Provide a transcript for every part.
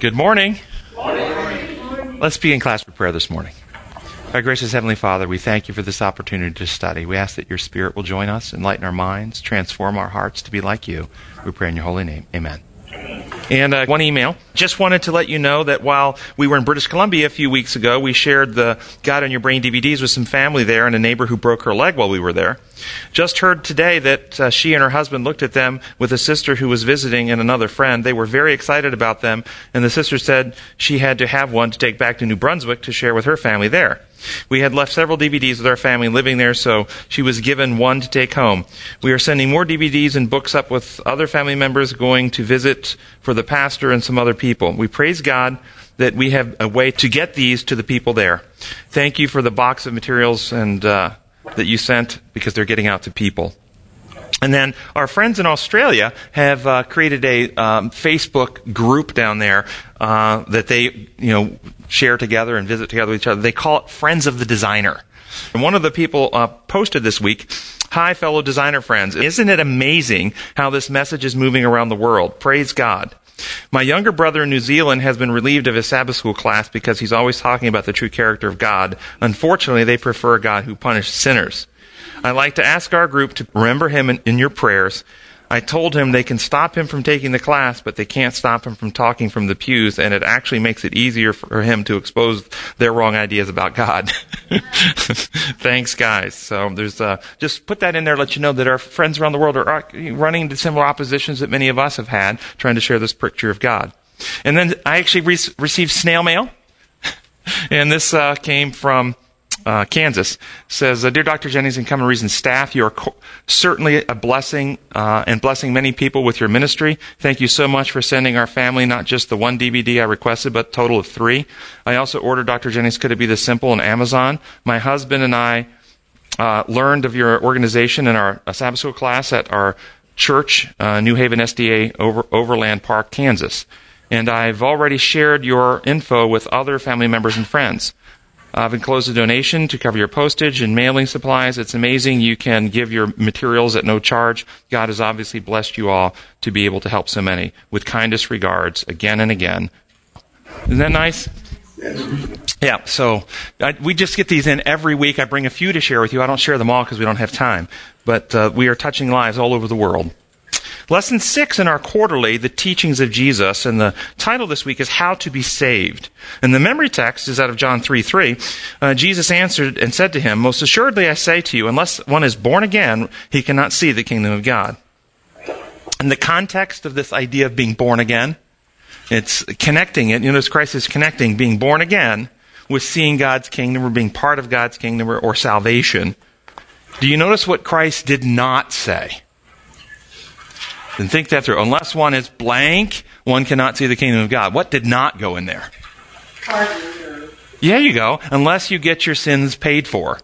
Good morning. Let's begin class with prayer this morning. Our gracious Heavenly Father, we thank you for this opportunity to study. We ask that your Spirit will join us, enlighten our minds, transform our hearts to be like you. We pray in your holy name. Amen. And uh, one email. Just wanted to let you know that while we were in British Columbia a few weeks ago, we shared the God on Your Brain DVDs with some family there and a neighbor who broke her leg while we were there. Just heard today that uh, she and her husband looked at them with a sister who was visiting and another friend. They were very excited about them, and the sister said she had to have one to take back to New Brunswick to share with her family there. We had left several DVDs with our family living there, so she was given one to take home. We are sending more DVDs and books up with other family members going to visit for the pastor and some other people. We praise God that we have a way to get these to the people there. Thank you for the box of materials and uh, that you sent because they're getting out to people. And then our friends in Australia have uh, created a um, Facebook group down there uh, that they, you know, share together and visit together with each other. They call it Friends of the Designer. And one of the people uh, posted this week, "Hi, fellow designer friends! Isn't it amazing how this message is moving around the world? Praise God." My younger brother in New Zealand has been relieved of his Sabbath school class because he's always talking about the true character of God. Unfortunately, they prefer a God who punished sinners. I like to ask our group to remember him in, in, your prayers. I told him they can stop him from taking the class, but they can't stop him from talking from the pews, and it actually makes it easier for him to expose their wrong ideas about God. Thanks, guys. So there's uh, just put that in there, let you know that our friends around the world are running into similar oppositions that many of us have had, trying to share this picture of God. And then I actually re- received snail mail, and this uh, came from uh, Kansas, says, uh, Dear Dr. Jennings and Come and Reason staff, you are co- certainly a blessing uh, and blessing many people with your ministry. Thank you so much for sending our family not just the one DVD I requested, but total of three. I also ordered Dr. Jennings Could It Be This Simple on Amazon. My husband and I uh, learned of your organization in our Sabbath school class at our church, uh, New Haven SDA Over- Overland Park, Kansas. And I've already shared your info with other family members and friends. I've enclosed a donation to cover your postage and mailing supplies. It's amazing you can give your materials at no charge. God has obviously blessed you all to be able to help so many. With kindest regards, again and again. Isn't that nice? Yeah, so I, we just get these in every week. I bring a few to share with you. I don't share them all because we don't have time. But uh, we are touching lives all over the world. Lesson six in our quarterly, the teachings of Jesus, and the title this week is How to Be Saved. And the memory text is out of John 3 3. Uh, Jesus answered and said to him, Most assuredly I say to you, unless one is born again, he cannot see the kingdom of God. In the context of this idea of being born again, it's connecting it. You notice Christ is connecting being born again with seeing God's kingdom or being part of God's kingdom or, or salvation. Do you notice what Christ did not say? Then think that through. Unless one is blank, one cannot see the kingdom of God. What did not go in there? Yeah, you go. Unless you get your sins paid for,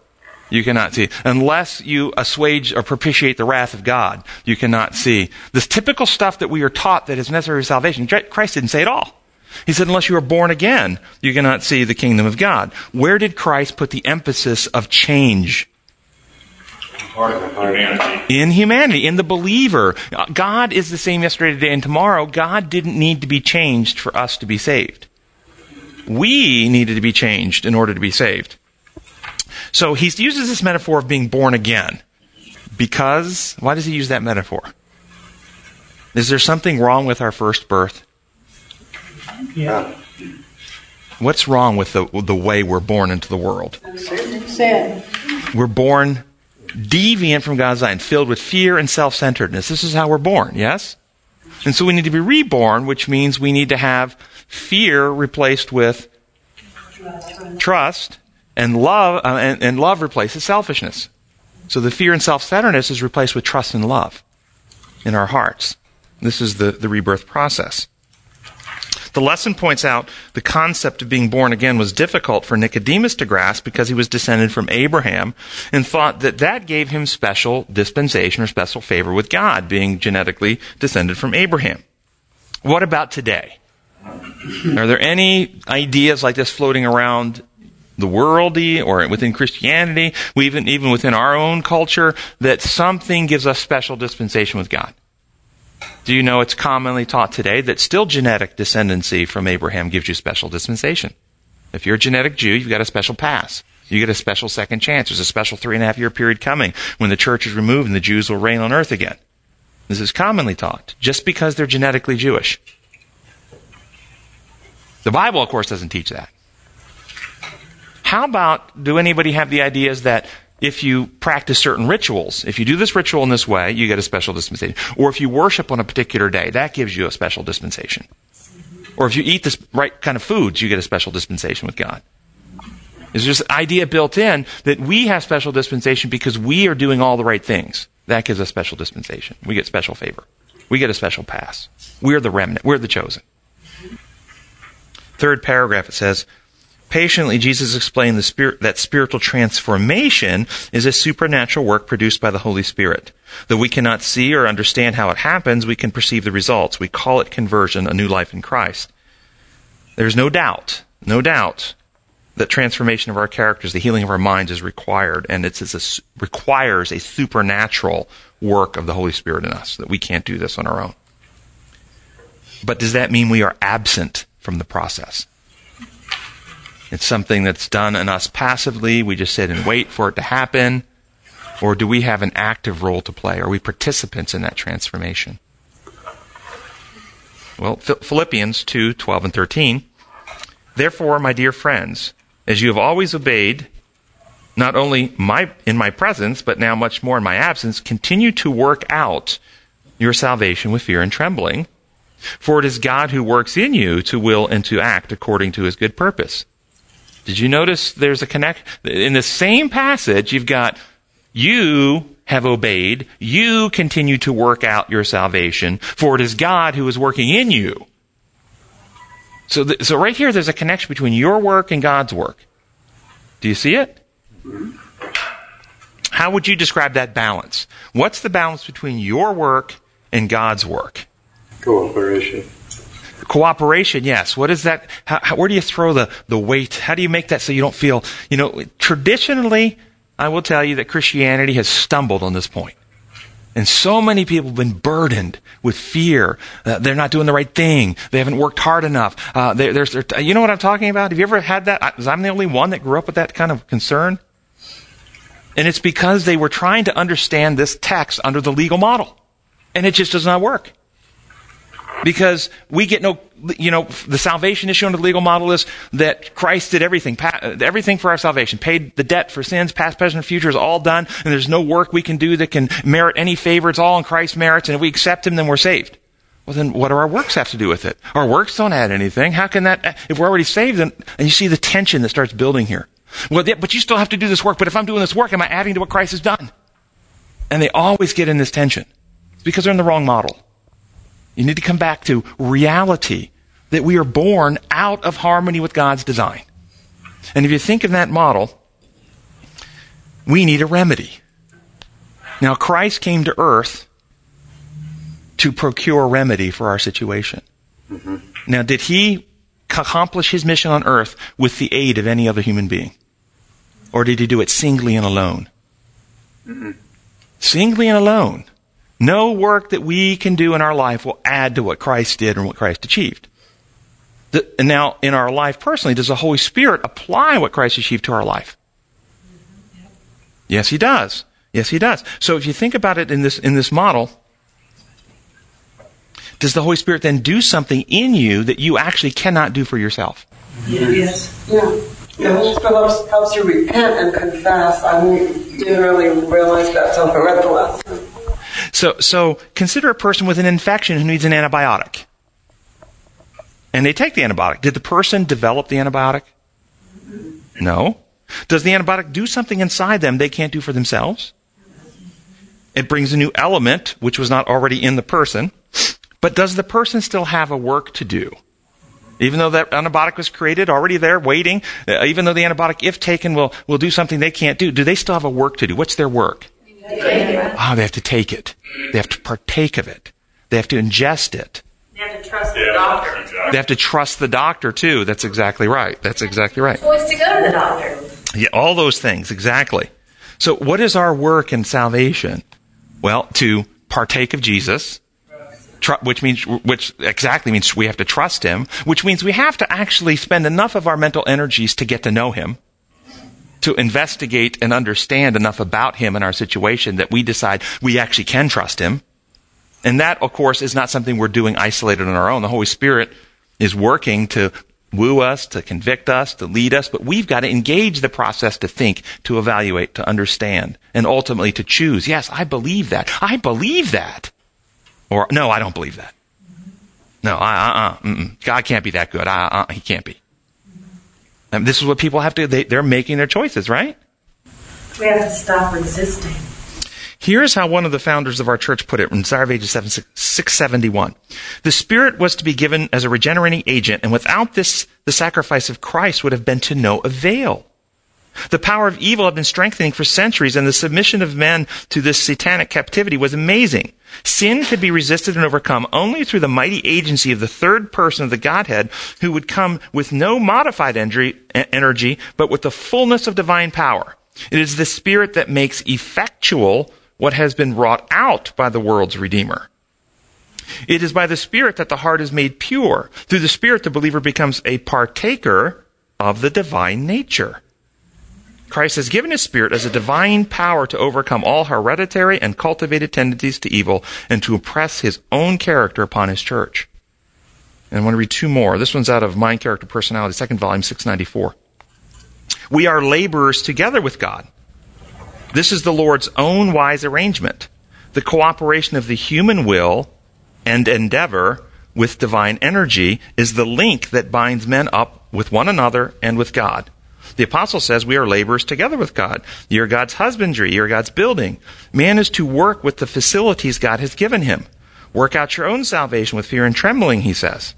you cannot see. Unless you assuage or propitiate the wrath of God, you cannot see. This typical stuff that we are taught that is necessary for salvation, Christ didn't say it all. He said, unless you are born again, you cannot see the kingdom of God. Where did Christ put the emphasis of change? Humanity. In humanity, in the believer. Uh, God is the same yesterday, today, and tomorrow. God didn't need to be changed for us to be saved. We needed to be changed in order to be saved. So he uses this metaphor of being born again. Because, why does he use that metaphor? Is there something wrong with our first birth? Yeah. What's wrong with the, the way we're born into the world? Sin. We're born deviant from God's design, filled with fear and self centeredness. This is how we're born, yes? And so we need to be reborn, which means we need to have fear replaced with trust, and love, uh, and, and love replaces selfishness. So the fear and self centeredness is replaced with trust and love in our hearts. This is the, the rebirth process. The lesson points out the concept of being born again was difficult for Nicodemus to grasp because he was descended from Abraham and thought that that gave him special dispensation or special favor with God, being genetically descended from Abraham. What about today? Are there any ideas like this floating around the worldy or within Christianity, even even within our own culture, that something gives us special dispensation with God? Do you know it's commonly taught today that still genetic descendancy from Abraham gives you special dispensation? If you're a genetic Jew, you've got a special pass. You get a special second chance. There's a special three and a half year period coming when the church is removed and the Jews will reign on earth again. This is commonly taught, just because they're genetically Jewish. The Bible, of course, doesn't teach that. How about, do anybody have the ideas that if you practice certain rituals, if you do this ritual in this way, you get a special dispensation. Or if you worship on a particular day, that gives you a special dispensation. Or if you eat the right kind of foods, you get a special dispensation with God. There's this idea built in that we have special dispensation because we are doing all the right things. That gives us special dispensation. We get special favor. We get a special pass. We're the remnant. We're the chosen. Third paragraph, it says, Patiently, Jesus explained spirit, that spiritual transformation is a supernatural work produced by the Holy Spirit. Though we cannot see or understand how it happens, we can perceive the results. We call it conversion, a new life in Christ. There's no doubt, no doubt, that transformation of our characters, the healing of our minds is required, and it requires a supernatural work of the Holy Spirit in us, that we can't do this on our own. But does that mean we are absent from the process? It's something that's done in us passively. We just sit and wait for it to happen. Or do we have an active role to play? Are we participants in that transformation? Well, Philippians 2 12 and 13. Therefore, my dear friends, as you have always obeyed, not only my, in my presence, but now much more in my absence, continue to work out your salvation with fear and trembling. For it is God who works in you to will and to act according to his good purpose. Did you notice there's a connect? In the same passage, you've got you have obeyed, you continue to work out your salvation, for it is God who is working in you. So, th- so right here, there's a connection between your work and God's work. Do you see it? How would you describe that balance? What's the balance between your work and God's work? Cooperation. Cooperation, yes. What is that? How, where do you throw the, the weight? How do you make that so you don't feel, you know, traditionally, I will tell you that Christianity has stumbled on this point. And so many people have been burdened with fear. Uh, they're not doing the right thing. They haven't worked hard enough. Uh, they're, they're, they're, you know what I'm talking about? Have you ever had that? I, I'm the only one that grew up with that kind of concern. And it's because they were trying to understand this text under the legal model. And it just does not work because we get no, you know, the salvation issue under the legal model is that Christ did everything, everything for our salvation, paid the debt for sins, past, present, and future is all done, and there's no work we can do that can merit any favor. It's all in Christ's merits, and if we accept Him, then we're saved. Well, then what do our works have to do with it? Our works don't add anything. How can that, if we're already saved, then, and you see the tension that starts building here. Well, but you still have to do this work, but if I'm doing this work, am I adding to what Christ has done? And they always get in this tension. Because they're in the wrong model. You need to come back to reality that we are born out of harmony with God's design. And if you think of that model, we need a remedy. Now, Christ came to earth to procure a remedy for our situation. Mm-hmm. Now, did he accomplish his mission on earth with the aid of any other human being? Or did he do it singly and alone? Mm-hmm. Singly and alone. No work that we can do in our life will add to what Christ did and what Christ achieved. The, and now, in our life personally, does the Holy Spirit apply what Christ achieved to our life? Yes, He does. Yes, He does. So if you think about it in this, in this model, does the Holy Spirit then do something in you that you actually cannot do for yourself? Yes. Yeah. The Holy Spirit helps, helps you repent and confess. I didn't really realize that until I read the lesson. So, so consider a person with an infection who needs an antibiotic. And they take the antibiotic. Did the person develop the antibiotic? No. Does the antibiotic do something inside them they can't do for themselves? It brings a new element, which was not already in the person. But does the person still have a work to do? Even though that antibiotic was created, already there, waiting, uh, even though the antibiotic, if taken, will, will do something they can't do, do they still have a work to do? What's their work? Ah, oh, they have to take it. They have to partake of it. They have to ingest it. They have to trust the doctor. They have to trust the doctor too. That's exactly right. That's exactly right. Choice to go to the doctor. Yeah, all those things exactly. So, what is our work in salvation? Well, to partake of Jesus, Tr- which means, which exactly means we have to trust him, which means we have to actually spend enough of our mental energies to get to know him, to investigate and understand enough about him and our situation that we decide we actually can trust him. And that, of course, is not something we're doing isolated on our own. The Holy Spirit is working to woo us, to convict us, to lead us, but we've got to engage the process to think, to evaluate, to understand, and ultimately to choose. Yes, I believe that. I believe that. Or, no, I don't believe that. No, uh, uh, uh, God can't be that good. Uh, uh, he can't be. And this is what people have to, they, they're making their choices, right? We have to stop resisting. Here's how one of the founders of our church put it in Desire of Ages 671. The Spirit was to be given as a regenerating agent, and without this, the sacrifice of Christ would have been to no avail. The power of evil had been strengthening for centuries, and the submission of men to this satanic captivity was amazing. Sin could be resisted and overcome only through the mighty agency of the third person of the Godhead, who would come with no modified energy, but with the fullness of divine power. It is the Spirit that makes effectual what has been wrought out by the world's Redeemer. It is by the Spirit that the heart is made pure. Through the Spirit, the believer becomes a partaker of the divine nature. Christ has given his Spirit as a divine power to overcome all hereditary and cultivated tendencies to evil and to impress his own character upon his church. And I want to read two more. This one's out of Mind, Character, Personality, second volume, 694. We are laborers together with God. This is the Lord's own wise arrangement. The cooperation of the human will and endeavor with divine energy is the link that binds men up with one another and with God. The apostle says we are laborers together with God. You're God's husbandry. You're God's building. Man is to work with the facilities God has given him. Work out your own salvation with fear and trembling, he says.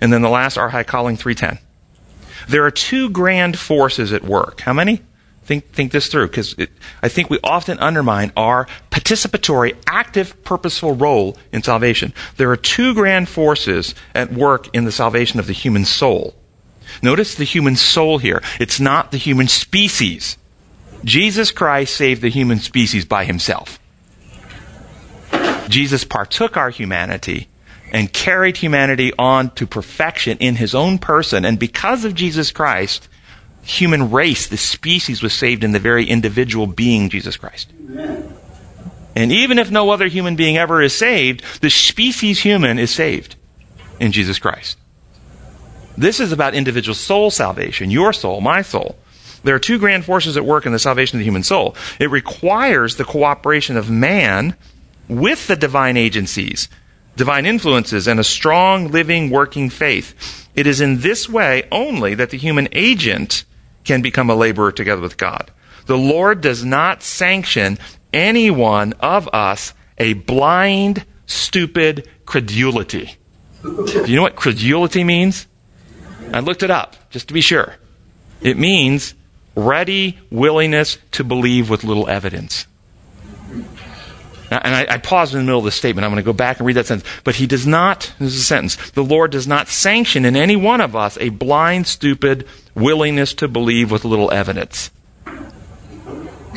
And then the last, our high calling 310. There are two grand forces at work. How many? Think, think this through, because I think we often undermine our participatory, active, purposeful role in salvation. There are two grand forces at work in the salvation of the human soul. Notice the human soul here. It's not the human species. Jesus Christ saved the human species by himself. Jesus partook our humanity and carried humanity on to perfection in his own person. And because of Jesus Christ, human race, the species was saved in the very individual being Jesus Christ. And even if no other human being ever is saved, the species human is saved in Jesus Christ. This is about individual soul salvation, your soul, my soul. There are two grand forces at work in the salvation of the human soul. It requires the cooperation of man with the divine agencies, divine influences, and a strong, living, working faith. It is in this way only that the human agent can become a laborer together with God. The Lord does not sanction any one of us a blind, stupid credulity. Do you know what credulity means? I looked it up just to be sure. It means ready willingness to believe with little evidence. And I, I paused in the middle of the statement. I'm going to go back and read that sentence. But he does not, this is a sentence, the Lord does not sanction in any one of us a blind, stupid willingness to believe with little evidence.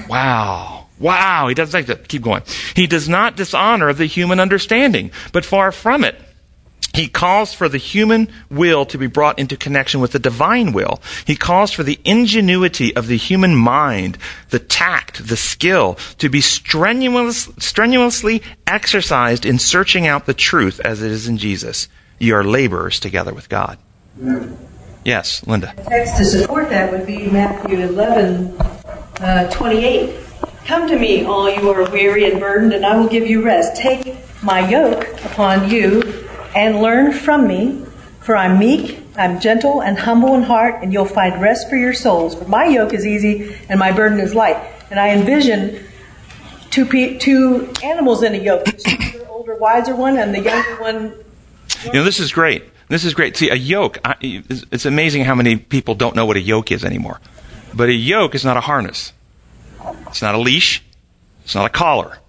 Wow. Wow. He doesn't like that. Keep going. He does not dishonor the human understanding, but far from it. He calls for the human will to be brought into connection with the divine will. He calls for the ingenuity of the human mind, the tact, the skill to be strenuous, strenuously exercised in searching out the truth as it is in Jesus. You are laborers together with God. Yes, Linda. The text to support that would be Matthew 11, uh, 28. Come to me, all you are weary and burdened, and I will give you rest. Take my yoke upon you and learn from me, for I'm meek, I'm gentle and humble in heart, and you'll find rest for your souls. For my yoke is easy and my burden is light. And I envision two, pe- two animals in a yoke, the older, wiser one, and the younger one. You know, this is great. This is great. See, a yoke, I, it's amazing how many people don't know what a yoke is anymore. But a yoke is not a harness. It's not a leash. It's not a collar.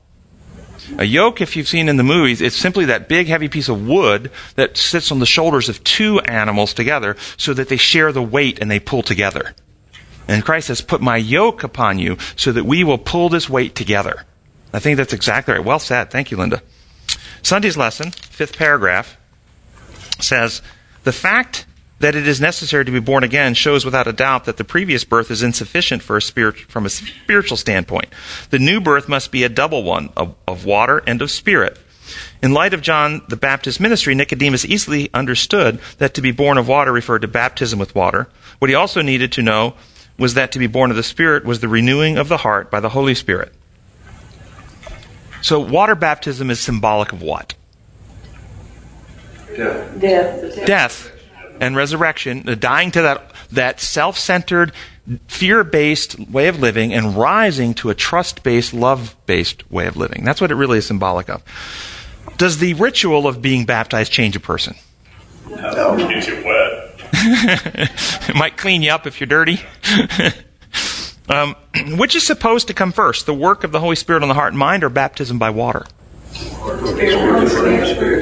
A yoke, if you've seen in the movies, it's simply that big heavy piece of wood that sits on the shoulders of two animals together so that they share the weight and they pull together. And Christ has put my yoke upon you so that we will pull this weight together. I think that's exactly right. Well said. Thank you, Linda. Sunday's lesson, fifth paragraph, says the fact that it is necessary to be born again shows without a doubt that the previous birth is insufficient for a spirit, from a spiritual standpoint. The new birth must be a double one of, of water and of spirit. In light of John the Baptist's ministry, Nicodemus easily understood that to be born of water referred to baptism with water. What he also needed to know was that to be born of the Spirit was the renewing of the heart by the Holy Spirit. So, water baptism is symbolic of what? Death. Death. Death and resurrection, dying to that, that self centered, fear based way of living and rising to a trust based, love based way of living. That's what it really is symbolic of. Does the ritual of being baptized change a person? No. Get you wet. it might clean you up if you're dirty. um, which is supposed to come first, the work of the Holy Spirit on the heart and mind, or baptism by water?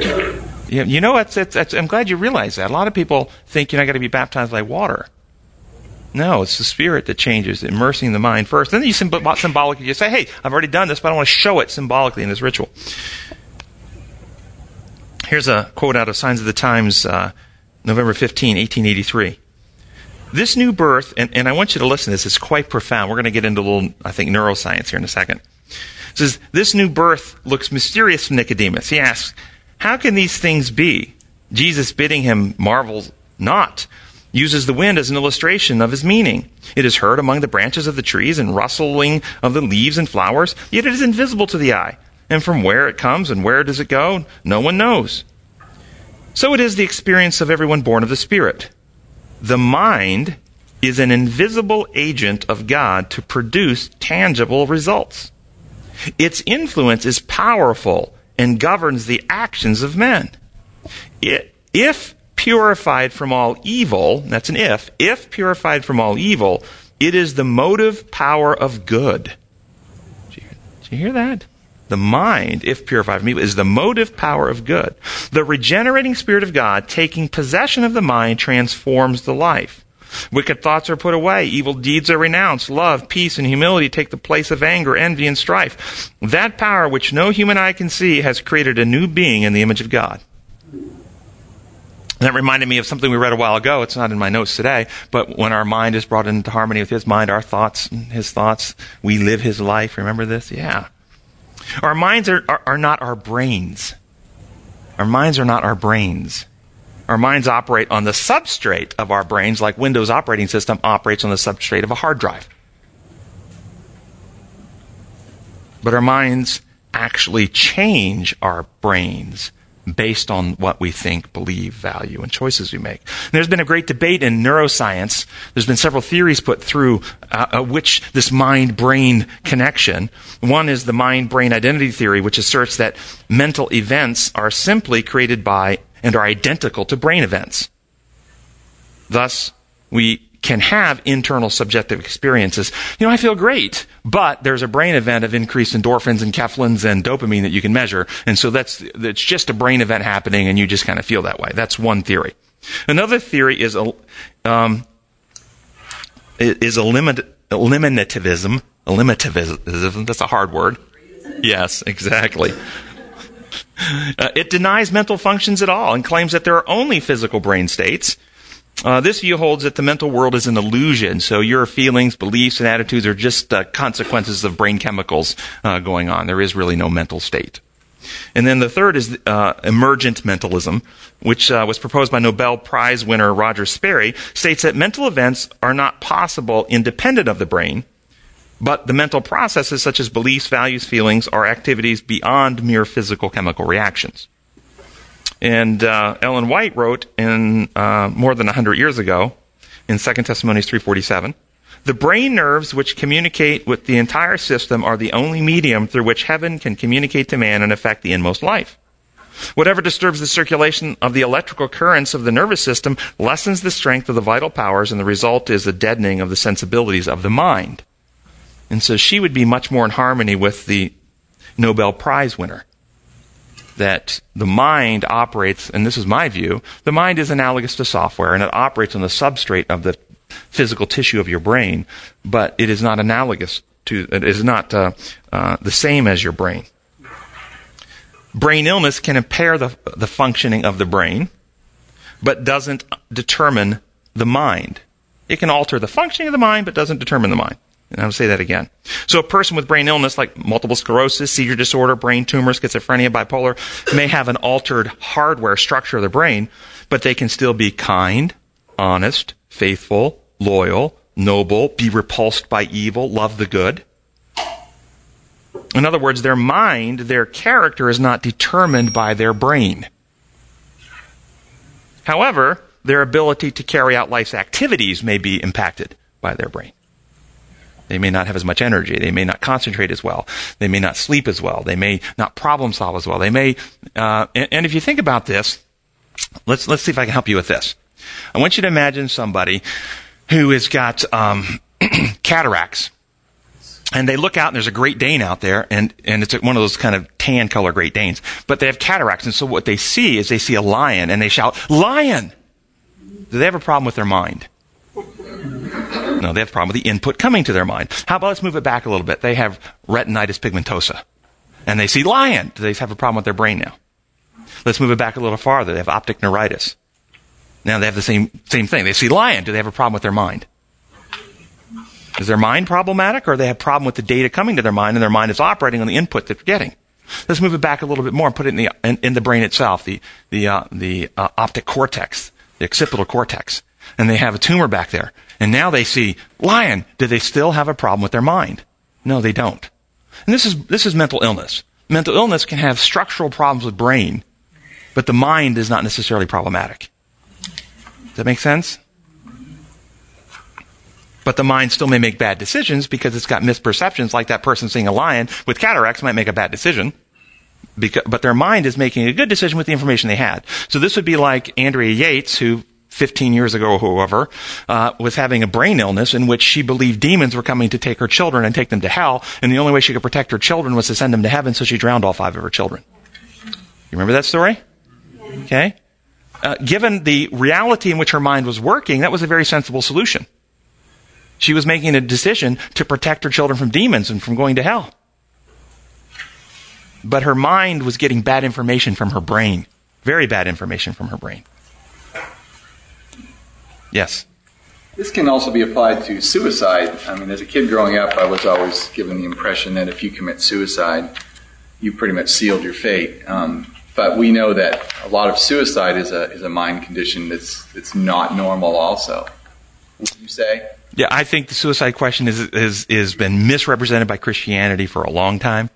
Yeah, you know, it's, it's, it's, I'm glad you realize that. A lot of people think you know, I got to be baptized by water. No, it's the Spirit that changes, immersing the mind first. Then you symbolically you say, "Hey, I've already done this, but I want to show it symbolically in this ritual." Here's a quote out of Signs of the Times, uh, November 15, 1883. This new birth, and, and I want you to listen to this, it's quite profound. We're going to get into a little, I think, neuroscience here in a second. It says, This new birth looks mysterious to Nicodemus. He asks, How can these things be? Jesus bidding him marvel not uses the wind as an illustration of his meaning. It is heard among the branches of the trees and rustling of the leaves and flowers, yet it is invisible to the eye. And from where it comes and where does it go, no one knows. So it is the experience of everyone born of the Spirit. The mind is an invisible agent of God to produce tangible results. Its influence is powerful and governs the actions of men. If purified from all evil, that's an if, if purified from all evil, it is the motive power of good. Did you, you hear that? The mind, if purified from evil, is the motive power of good. The regenerating Spirit of God, taking possession of the mind, transforms the life. Wicked thoughts are put away. Evil deeds are renounced. Love, peace, and humility take the place of anger, envy, and strife. That power, which no human eye can see, has created a new being in the image of God. That reminded me of something we read a while ago. It's not in my notes today, but when our mind is brought into harmony with His mind, our thoughts, His thoughts, we live His life. Remember this? Yeah. Our minds are, are, are not our brains. Our minds are not our brains. Our minds operate on the substrate of our brains, like Windows operating system operates on the substrate of a hard drive. But our minds actually change our brains based on what we think, believe, value, and choices we make. And there's been a great debate in neuroscience. There's been several theories put through uh, uh, which this mind-brain connection. One is the mind-brain identity theory, which asserts that mental events are simply created by and are identical to brain events. Thus, we can have internal subjective experiences. You know, I feel great, but there's a brain event of increased endorphins and kephalins and dopamine that you can measure. And so that's, it's just a brain event happening and you just kind of feel that way. That's one theory. Another theory is, um, is eliminativism. Eliminativism. That's a hard word. Yes, exactly. Uh, it denies mental functions at all and claims that there are only physical brain states uh, this view holds that the mental world is an illusion, so your feelings, beliefs, and attitudes are just uh, consequences of brain chemicals uh, going on. There is really no mental state. And then the third is uh, emergent mentalism, which uh, was proposed by Nobel Prize winner Roger Sperry, states that mental events are not possible independent of the brain, but the mental processes such as beliefs, values, feelings are activities beyond mere physical chemical reactions. And uh, Ellen White wrote in uh, more than 100 years ago in 2 Testimonies 347, the brain nerves which communicate with the entire system are the only medium through which heaven can communicate to man and affect the inmost life. Whatever disturbs the circulation of the electrical currents of the nervous system lessens the strength of the vital powers, and the result is a deadening of the sensibilities of the mind. And so she would be much more in harmony with the Nobel Prize winner that the mind operates, and this is my view, the mind is analogous to software and it operates on the substrate of the physical tissue of your brain, but it is not analogous to, it is not uh, uh, the same as your brain. brain illness can impair the, the functioning of the brain, but doesn't determine the mind. It can alter the functioning of the mind, but doesn't determine the mind. And I'll say that again. So a person with brain illness like multiple sclerosis, seizure disorder, brain tumor, schizophrenia, bipolar may have an altered hardware structure of the brain, but they can still be kind, honest, faithful, loyal, noble, be repulsed by evil, love the good. In other words, their mind, their character is not determined by their brain. However, their ability to carry out life's activities may be impacted by their brain. They may not have as much energy. They may not concentrate as well. They may not sleep as well. They may not problem solve as well. They may, uh, and, and if you think about this, let's let's see if I can help you with this. I want you to imagine somebody who has got um, cataracts, and they look out and there's a Great Dane out there, and and it's one of those kind of tan color Great Danes, but they have cataracts, and so what they see is they see a lion, and they shout, "Lion!" Do they have a problem with their mind? No, they have a problem with the input coming to their mind. How about let's move it back a little bit? They have retinitis pigmentosa, and they see lion. Do they have a problem with their brain now? Let's move it back a little farther. They have optic neuritis. Now they have the same same thing. They see lion. Do they have a problem with their mind? Is their mind problematic, or they have a problem with the data coming to their mind, and their mind is operating on the input that they're getting? Let's move it back a little bit more and put it in the in, in the brain itself, the the uh, the uh, optic cortex, the occipital cortex, and they have a tumor back there. And now they see lion. Do they still have a problem with their mind? No, they don't. And this is this is mental illness. Mental illness can have structural problems with brain, but the mind is not necessarily problematic. Does that make sense? But the mind still may make bad decisions because it's got misperceptions, like that person seeing a lion with cataracts might make a bad decision. Because, but their mind is making a good decision with the information they had. So this would be like Andrea Yates, who 15 years ago or whoever, uh, was having a brain illness in which she believed demons were coming to take her children and take them to hell, and the only way she could protect her children was to send them to heaven, so she drowned all five of her children. You remember that story? Okay? Uh, given the reality in which her mind was working, that was a very sensible solution. She was making a decision to protect her children from demons and from going to hell. But her mind was getting bad information from her brain. Very bad information from her brain. Yes. This can also be applied to suicide. I mean, as a kid growing up, I was always given the impression that if you commit suicide, you pretty much sealed your fate. Um, but we know that a lot of suicide is a is a mind condition that's that's not normal. Also, would you say? Yeah, I think the suicide question is is is been misrepresented by Christianity for a long time.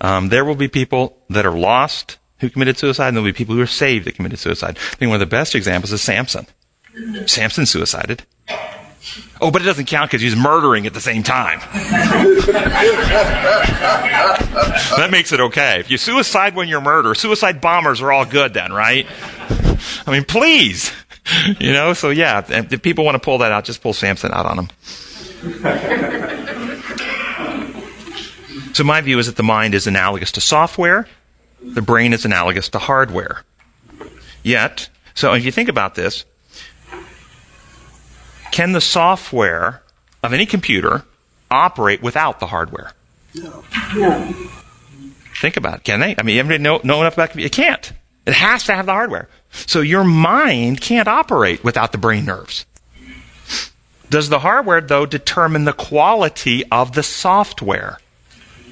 Um, there will be people that are lost who committed suicide, and there will be people who are saved that committed suicide. I think one of the best examples is Samson. Samson suicided. Oh, but it doesn't count because he's murdering at the same time. that makes it okay. If you suicide when you're murder, suicide bombers are all good then, right? I mean, please. You know, so yeah, if people want to pull that out, just pull Samson out on them. so my view is that the mind is analogous to software, the brain is analogous to hardware. Yet, so if you think about this, can the software of any computer operate without the hardware? No. No. Think about it. Can they? I mean, everybody know, know enough about computer? It can't. It has to have the hardware. So your mind can't operate without the brain nerves. Does the hardware, though, determine the quality of the software?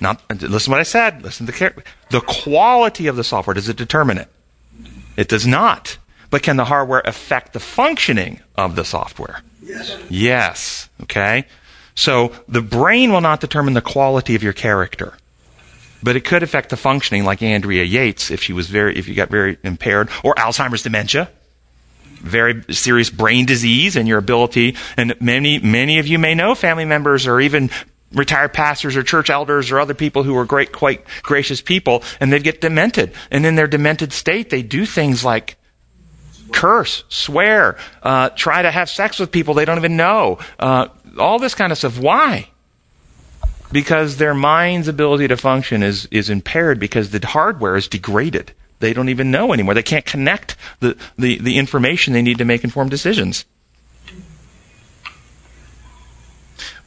Not, listen to what I said. Listen to the, the quality of the software. Does it determine it? It does not. But can the hardware affect the functioning of the software? Yes. Okay? So the brain will not determine the quality of your character. But it could affect the functioning like Andrea Yates if she was very if you got very impaired or Alzheimer's dementia. Very serious brain disease and your ability and many many of you may know family members or even retired pastors or church elders or other people who are great quite gracious people and they get demented and in their demented state they do things like curse, swear, uh, try to have sex with people they don't even know, uh, all this kind of stuff. Why? Because their mind's ability to function is, is impaired because the hardware is degraded. They don't even know anymore. They can't connect the, the, the information they need to make informed decisions.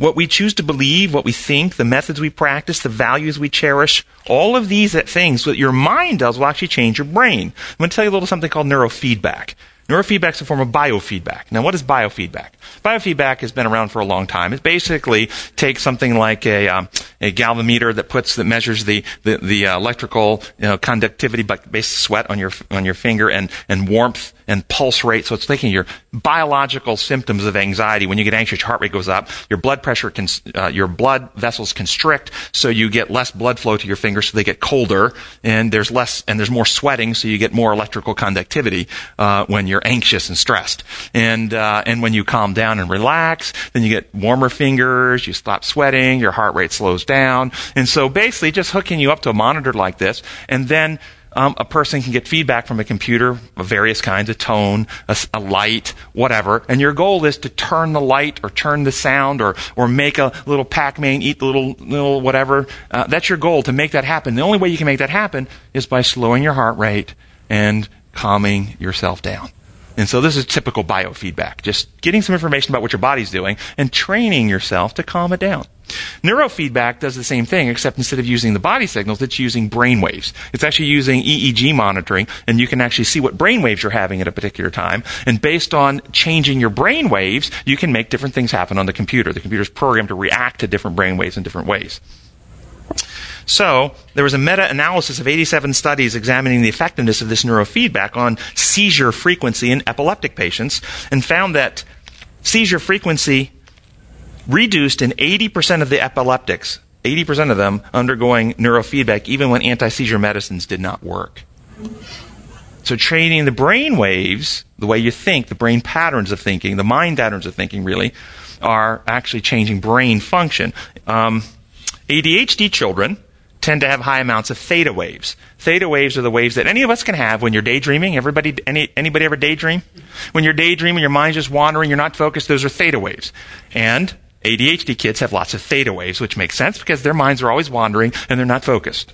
What we choose to believe, what we think, the methods we practice, the values we cherish, all of these things, what your mind does will actually change your brain. I'm going to tell you a little something called neurofeedback. Neurofeedback is a form of biofeedback. Now, what is biofeedback? Biofeedback has been around for a long time. It basically takes something like a, um, a galvanometer that puts that measures the the, the uh, electrical you know, conductivity, but based sweat on your on your finger and and warmth and pulse rate. So it's taking your biological symptoms of anxiety. When you get anxious, your heart rate goes up. Your blood pressure can, uh, your blood vessels constrict, so you get less blood flow to your fingers, so they get colder, and there's less, and there's more sweating, so you get more electrical conductivity uh, when you're anxious and stressed. And uh, and when you calm down and relax, then you get warmer fingers. You stop sweating. Your heart rate slows down. And so basically, just hooking you up to a monitor like this, and then um, a person can get feedback from a computer of various kinds, a tone, a, a, light, whatever. And your goal is to turn the light or turn the sound or, or make a little Pac-Man eat the little, little whatever. Uh, that's your goal to make that happen. The only way you can make that happen is by slowing your heart rate and calming yourself down. And so this is typical biofeedback. Just getting some information about what your body's doing and training yourself to calm it down. Neurofeedback does the same thing, except instead of using the body signals, it's using brain waves. It's actually using EEG monitoring, and you can actually see what brain waves you're having at a particular time. And based on changing your brain waves, you can make different things happen on the computer. The computer's programmed to react to different brain waves in different ways. So, there was a meta analysis of 87 studies examining the effectiveness of this neurofeedback on seizure frequency in epileptic patients and found that seizure frequency reduced in 80% of the epileptics, 80% of them undergoing neurofeedback even when anti seizure medicines did not work. So, training the brain waves, the way you think, the brain patterns of thinking, the mind patterns of thinking, really, are actually changing brain function. Um, ADHD children tend to have high amounts of theta waves. Theta waves are the waves that any of us can have when you're daydreaming. Everybody, any, anybody ever daydream? When you're daydreaming, your mind's just wandering, you're not focused, those are theta waves. And ADHD kids have lots of theta waves, which makes sense because their minds are always wandering and they're not focused.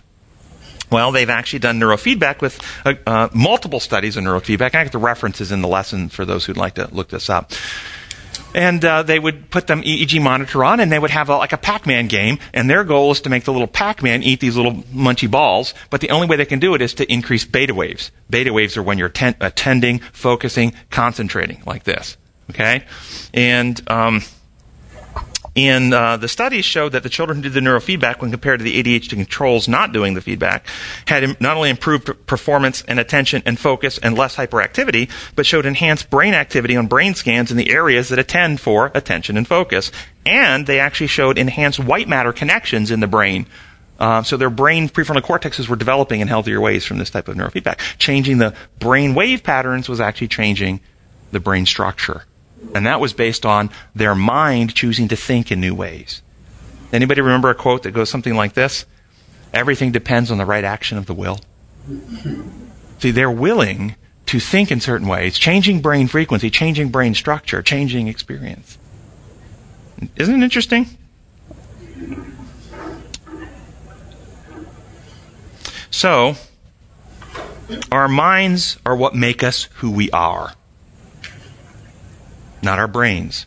Well, they've actually done neurofeedback with uh, uh, multiple studies of neurofeedback. I got the references in the lesson for those who'd like to look this up. And uh, they would put them EEG monitor on, and they would have a, like a Pac-Man game. And their goal is to make the little Pac-Man eat these little munchy balls. But the only way they can do it is to increase beta waves. Beta waves are when you're ten- attending, focusing, concentrating, like this. Okay, and um, and uh, the studies showed that the children who did the neurofeedback, when compared to the ADHD controls not doing the feedback, had not only improved performance and attention and focus and less hyperactivity, but showed enhanced brain activity on brain scans in the areas that attend for attention and focus. And they actually showed enhanced white matter connections in the brain. Uh, so their brain prefrontal cortexes were developing in healthier ways from this type of neurofeedback. Changing the brain wave patterns was actually changing the brain structure. And that was based on their mind choosing to think in new ways. Anybody remember a quote that goes something like this? Everything depends on the right action of the will. See, they're willing to think in certain ways, changing brain frequency, changing brain structure, changing experience. Isn't it interesting? So, our minds are what make us who we are not our brains.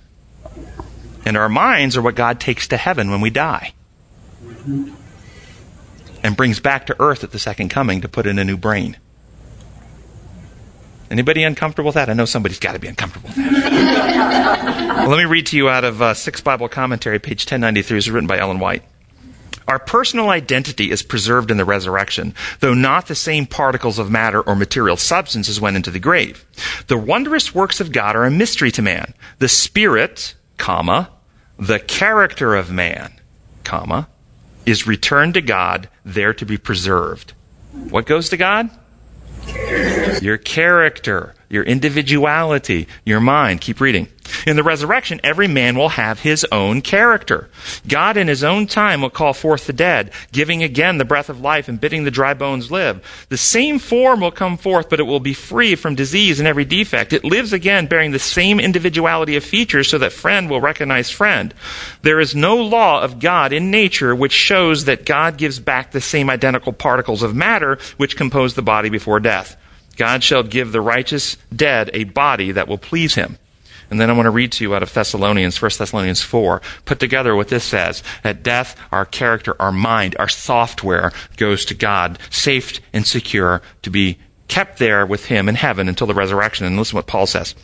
And our minds are what God takes to heaven when we die and brings back to earth at the second coming to put in a new brain. Anybody uncomfortable with that? I know somebody's got to be uncomfortable with that. well, let me read to you out of uh, Six Bible Commentary, page 1093. It's written by Ellen White. Our personal identity is preserved in the resurrection, though not the same particles of matter or material substances went into the grave. The wondrous works of God are a mystery to man. The spirit, comma, the character of man, comma, is returned to God, there to be preserved. What goes to God? Your character, your individuality, your mind. Keep reading. In the resurrection, every man will have his own character. God in his own time will call forth the dead, giving again the breath of life and bidding the dry bones live. The same form will come forth, but it will be free from disease and every defect. It lives again, bearing the same individuality of features so that friend will recognize friend. There is no law of God in nature which shows that God gives back the same identical particles of matter which compose the body before death. God shall give the righteous dead a body that will please him. And then I want to read to you out of Thessalonians, 1 Thessalonians 4, put together what this says that death, our character, our mind, our software goes to God, safe and secure to be kept there with Him in heaven until the resurrection. And listen what Paul says.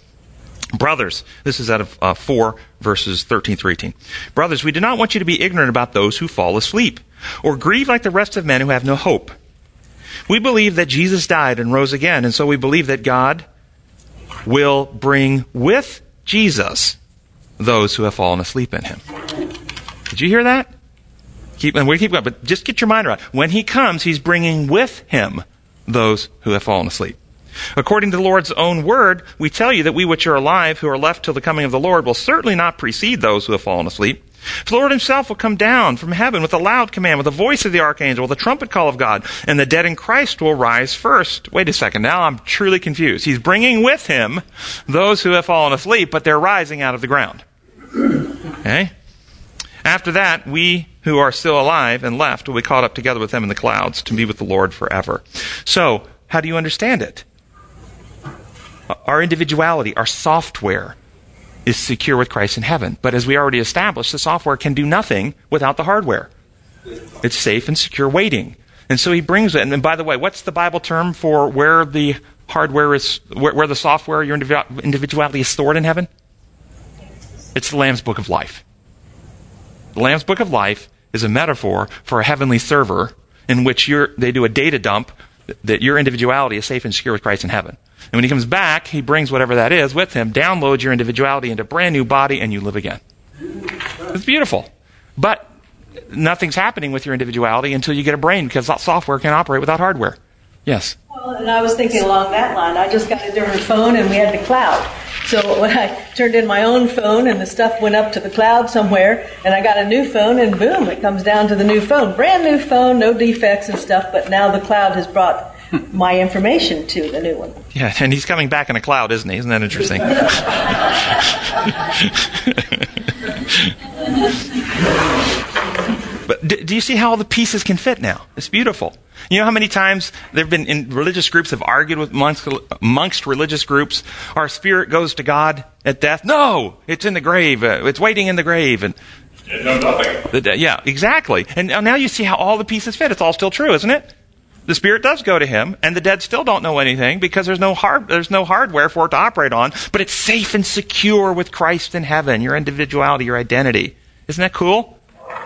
Brothers, this is out of uh, 4 verses 13 through 18. Brothers, we do not want you to be ignorant about those who fall asleep, or grieve like the rest of men who have no hope. We believe that Jesus died and rose again, and so we believe that God will bring with Jesus those who have fallen asleep in him. Did you hear that? Keep, and we keep going, but just get your mind around. When he comes, he's bringing with him those who have fallen asleep. According to the Lord's own word, we tell you that we which are alive, who are left till the coming of the Lord, will certainly not precede those who have fallen asleep. The Lord himself will come down from heaven with a loud command, with the voice of the archangel, with the trumpet call of God, and the dead in Christ will rise first. Wait a second, now I'm truly confused. He's bringing with him those who have fallen asleep, but they're rising out of the ground. Okay? After that, we who are still alive and left will be caught up together with them in the clouds to be with the Lord forever. So, how do you understand it? Our individuality, our software, is secure with Christ in heaven. But as we already established, the software can do nothing without the hardware. It's safe and secure waiting. And so he brings it. And by the way, what's the Bible term for where the hardware is, where, where the software, your individuality is stored in heaven? It's the Lamb's Book of Life. The Lamb's Book of Life is a metaphor for a heavenly server in which they do a data dump that your individuality is safe and secure with Christ in heaven. And when he comes back, he brings whatever that is with him, downloads your individuality into a brand new body, and you live again. It's beautiful. But nothing's happening with your individuality until you get a brain because software can't operate without hardware. Yes? Well, and I was thinking along that line. I just got a different phone and we had the cloud. So when I turned in my own phone and the stuff went up to the cloud somewhere, and I got a new phone, and boom, it comes down to the new phone. Brand new phone, no defects and stuff, but now the cloud has brought my information to the new one. Yeah, and he's coming back in a cloud, isn't he? Isn't that interesting? but do, do, you see how all the pieces can fit now? It's beautiful. You know how many times there have been in religious groups have argued with amongst, amongst religious groups, our spirit goes to God at death? No, it's in the grave. Uh, it's waiting in the grave. And yeah, exactly. And now you see how all the pieces fit. It's all still true, isn't it? The spirit does go to him, and the dead still don't know anything because there's no hard, there's no hardware for it to operate on. But it's safe and secure with Christ in heaven. Your individuality, your identity. Isn't that cool?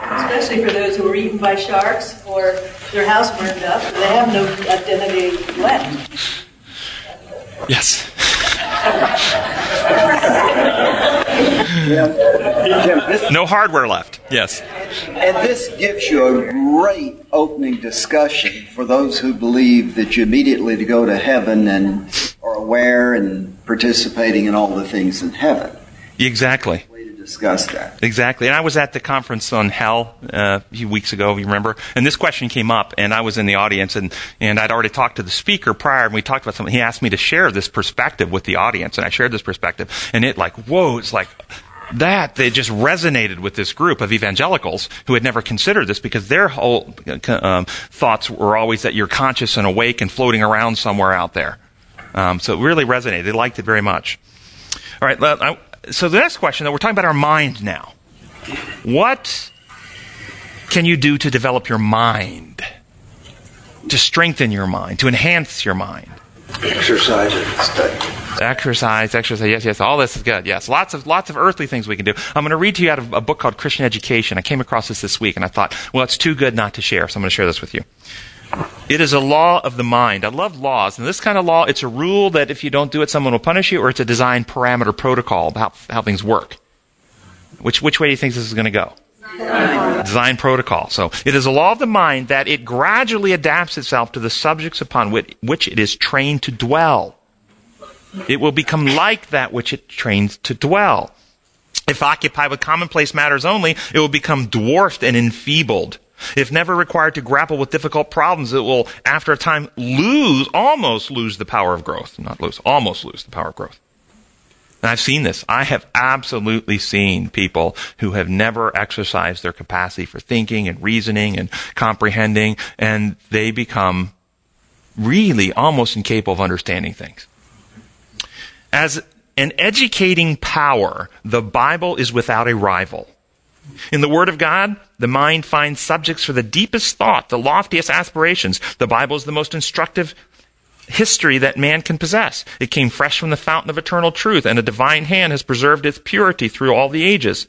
Especially for those who were eaten by sharks or their house burned up, they have no identity left. Yes. no hardware left. Yes. And this gives you a great opening discussion for those who believe that you immediately to go to heaven and are aware and participating in all the things in heaven. Exactly discuss that. Exactly. And I was at the conference on hell uh, a few weeks ago, you remember? And this question came up, and I was in the audience, and, and I'd already talked to the speaker prior, and we talked about something. He asked me to share this perspective with the audience, and I shared this perspective. And it, like, whoa, it's like, that they just resonated with this group of evangelicals who had never considered this because their whole um, thoughts were always that you're conscious and awake and floating around somewhere out there. Um, so it really resonated. They liked it very much. All right, I, so the next question, though, we're talking about our mind now. What can you do to develop your mind? To strengthen your mind, to enhance your mind? Exercise and study. Exercise, exercise, yes, yes, all this is good, yes. Lots of, lots of earthly things we can do. I'm going to read to you out of a book called Christian Education. I came across this this week and I thought, well, it's too good not to share, so I'm going to share this with you. It is a law of the mind. I love laws. And this kind of law, it's a rule that if you don't do it, someone will punish you, or it's a design parameter protocol about how things work. Which, which way do you think this is going to go? Design. design protocol. So it is a law of the mind that it gradually adapts itself to the subjects upon which, which it is trained to dwell. It will become like that which it trains to dwell. If occupied with commonplace matters only, it will become dwarfed and enfeebled. If never required to grapple with difficult problems, it will, after a time, lose, almost lose the power of growth. Not lose, almost lose the power of growth. And I've seen this. I have absolutely seen people who have never exercised their capacity for thinking and reasoning and comprehending, and they become really almost incapable of understanding things. As an educating power, the Bible is without a rival. In the Word of God, the mind finds subjects for the deepest thought, the loftiest aspirations. The Bible is the most instructive history that man can possess. It came fresh from the fountain of eternal truth, and a divine hand has preserved its purity through all the ages.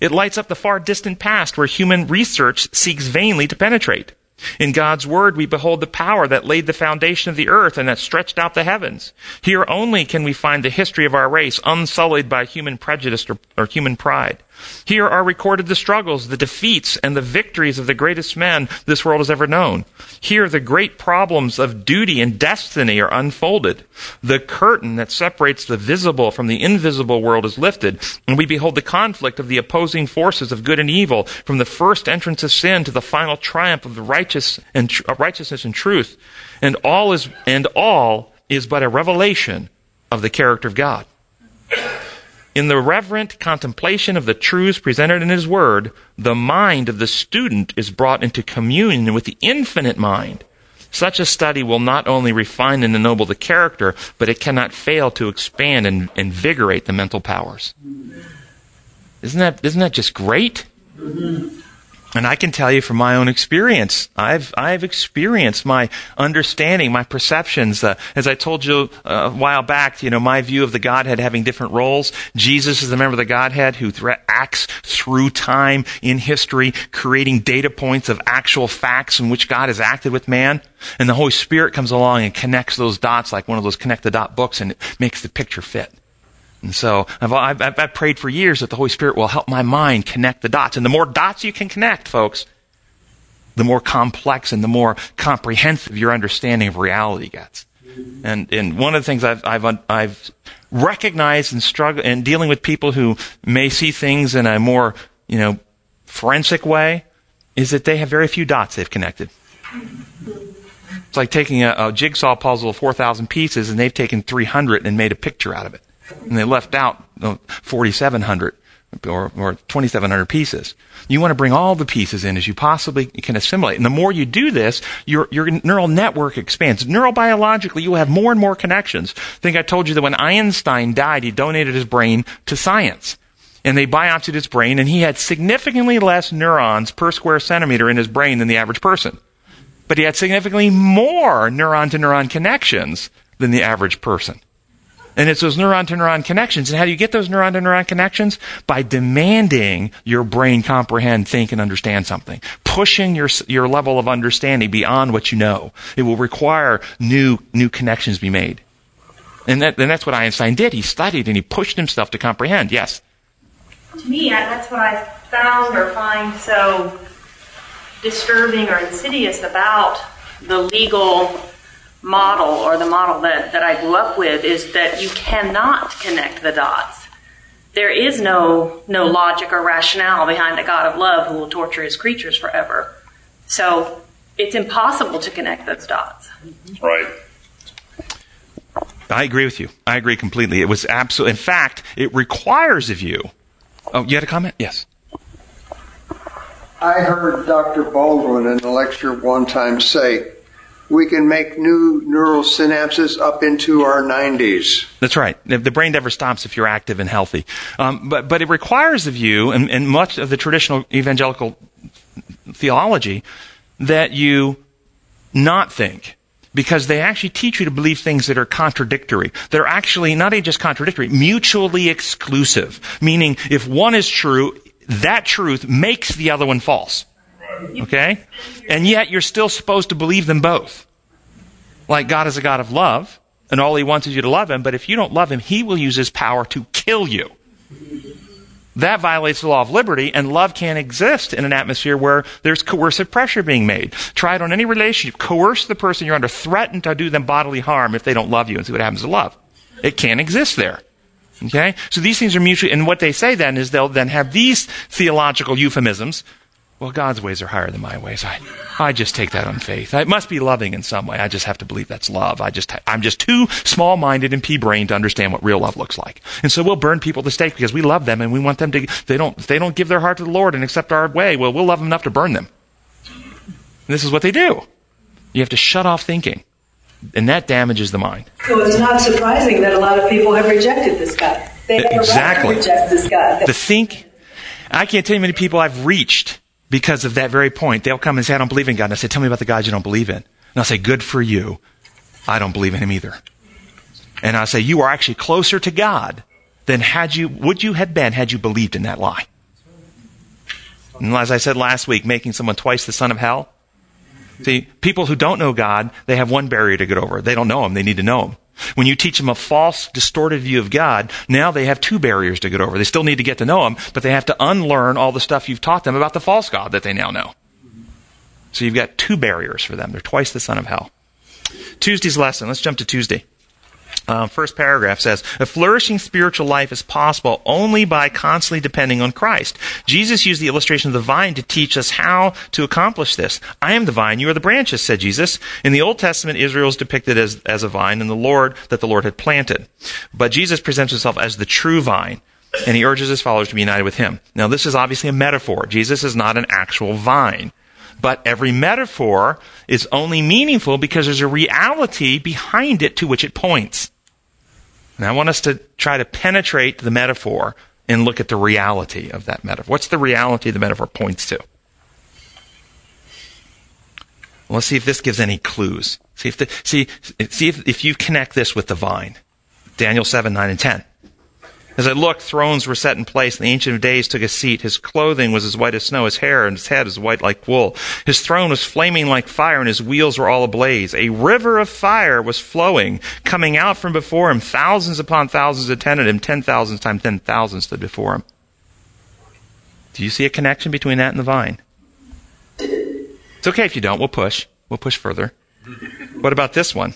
It lights up the far distant past where human research seeks vainly to penetrate. In God's Word, we behold the power that laid the foundation of the earth and that stretched out the heavens. Here only can we find the history of our race unsullied by human prejudice or, or, human pride. Here are recorded the struggles, the defeats, and the victories of the greatest men this world has ever known. Here the great problems of duty and destiny are unfolded. The curtain that separates the visible from the invisible world is lifted, and we behold the conflict of the opposing forces of good and evil, from the first entrance of sin to the final triumph of the righteous and tr- righteousness and truth. And all is and all is but a revelation of the character of God. In the reverent contemplation of the truths presented in His Word, the mind of the student is brought into communion with the infinite mind. Such a study will not only refine and ennoble the character, but it cannot fail to expand and invigorate the mental powers. Isn't that, isn't that just great? Mm-hmm. And I can tell you from my own experience, I've, I've experienced my understanding, my perceptions. Uh, as I told you uh, a while back, you know, my view of the Godhead having different roles. Jesus is the member of the Godhead who th- acts through time in history, creating data points of actual facts in which God has acted with man. And the Holy Spirit comes along and connects those dots like one of those connect the dot books and it makes the picture fit. And so I've, I've, I've, prayed for years that the Holy Spirit will help my mind connect the dots. And the more dots you can connect, folks, the more complex and the more comprehensive your understanding of reality gets. And, and one of the things I've, I've, I've recognized and struggle and dealing with people who may see things in a more, you know, forensic way is that they have very few dots they've connected. It's like taking a, a jigsaw puzzle of 4,000 pieces and they've taken 300 and made a picture out of it and they left out 4,700 or, or 2,700 pieces. You want to bring all the pieces in as you possibly can assimilate. And the more you do this, your, your neural network expands. Neurobiologically, you will have more and more connections. I think I told you that when Einstein died, he donated his brain to science. And they biopsied his brain, and he had significantly less neurons per square centimeter in his brain than the average person. But he had significantly more neuron to neuron connections than the average person. And it's those neuron to neuron connections. And how do you get those neuron to neuron connections? By demanding your brain comprehend, think, and understand something. Pushing your, your level of understanding beyond what you know. It will require new, new connections be made. And, that, and that's what Einstein did. He studied and he pushed himself to comprehend. Yes? To me, that's what I found or find so disturbing or insidious about the legal model or the model that, that I grew up with is that you cannot connect the dots. There is no, no logic or rationale behind a God of love who will torture his creatures forever. So it's impossible to connect those dots. Right. I agree with you. I agree completely. It was absolutely, in fact, it requires of you. Oh, you had a comment? Yes. I heard Dr. Baldwin in a lecture one time say, we can make new neural synapses up into our 90s. That's right. The brain never stops if you're active and healthy. Um, but, but it requires of you, and, and much of the traditional evangelical theology, that you not think because they actually teach you to believe things that are contradictory. They're actually not just contradictory, mutually exclusive. Meaning, if one is true, that truth makes the other one false. Okay? And yet you're still supposed to believe them both. Like God is a God of love, and all he wants is you to love him, but if you don't love him, he will use his power to kill you. That violates the law of liberty, and love can't exist in an atmosphere where there's coercive pressure being made. Try it on any relationship. Coerce the person you're under, threaten to do them bodily harm if they don't love you, and see what happens to love. It can't exist there. Okay? So these things are mutually, and what they say then is they'll then have these theological euphemisms well, God's ways are higher than my ways. I, I just take that on faith. It must be loving in some way. I just have to believe that's love. I just, I'm just too small-minded and pea-brained to understand what real love looks like. And so we'll burn people to stake because we love them and we want them to, they don't, they don't give their heart to the Lord and accept our way. Well, we'll love them enough to burn them. And this is what they do. You have to shut off thinking. and that damages the mind. So it's not surprising that a lot of people have rejected this God. They have Exactly. right to reject this God. To think, I can't tell you how many people I've reached because of that very point. They'll come and say, I don't believe in God. And I say, Tell me about the God you don't believe in. And I'll say, Good for you. I don't believe in him either. And I'll say, You are actually closer to God than had you, would you have been had you believed in that lie. And as I said last week, making someone twice the son of hell. See, people who don't know God, they have one barrier to get over. They don't know him. They need to know him. When you teach them a false, distorted view of God, now they have two barriers to get over. They still need to get to know him, but they have to unlearn all the stuff you've taught them about the false God that they now know. So you've got two barriers for them. They're twice the son of hell. Tuesday's lesson. Let's jump to Tuesday. Um, first paragraph says, A flourishing spiritual life is possible only by constantly depending on Christ. Jesus used the illustration of the vine to teach us how to accomplish this. I am the vine, you are the branches, said Jesus. In the Old Testament, Israel is depicted as, as a vine and the Lord that the Lord had planted. But Jesus presents himself as the true vine. And he urges his followers to be united with him. Now, this is obviously a metaphor. Jesus is not an actual vine. But every metaphor is only meaningful because there's a reality behind it to which it points. And I want us to try to penetrate the metaphor and look at the reality of that metaphor. What's the reality the metaphor points to? Well, let's see if this gives any clues. See if the, see see if, if you connect this with the vine. Daniel seven nine and ten. As I looked, thrones were set in place, and the Ancient of Days took a seat. His clothing was as white as snow, his hair and his head as white like wool. His throne was flaming like fire, and his wheels were all ablaze. A river of fire was flowing, coming out from before him. Thousands upon thousands attended him. Ten thousands times ten thousand stood before him. Do you see a connection between that and the vine? It's okay if you don't. We'll push. We'll push further. What about this one?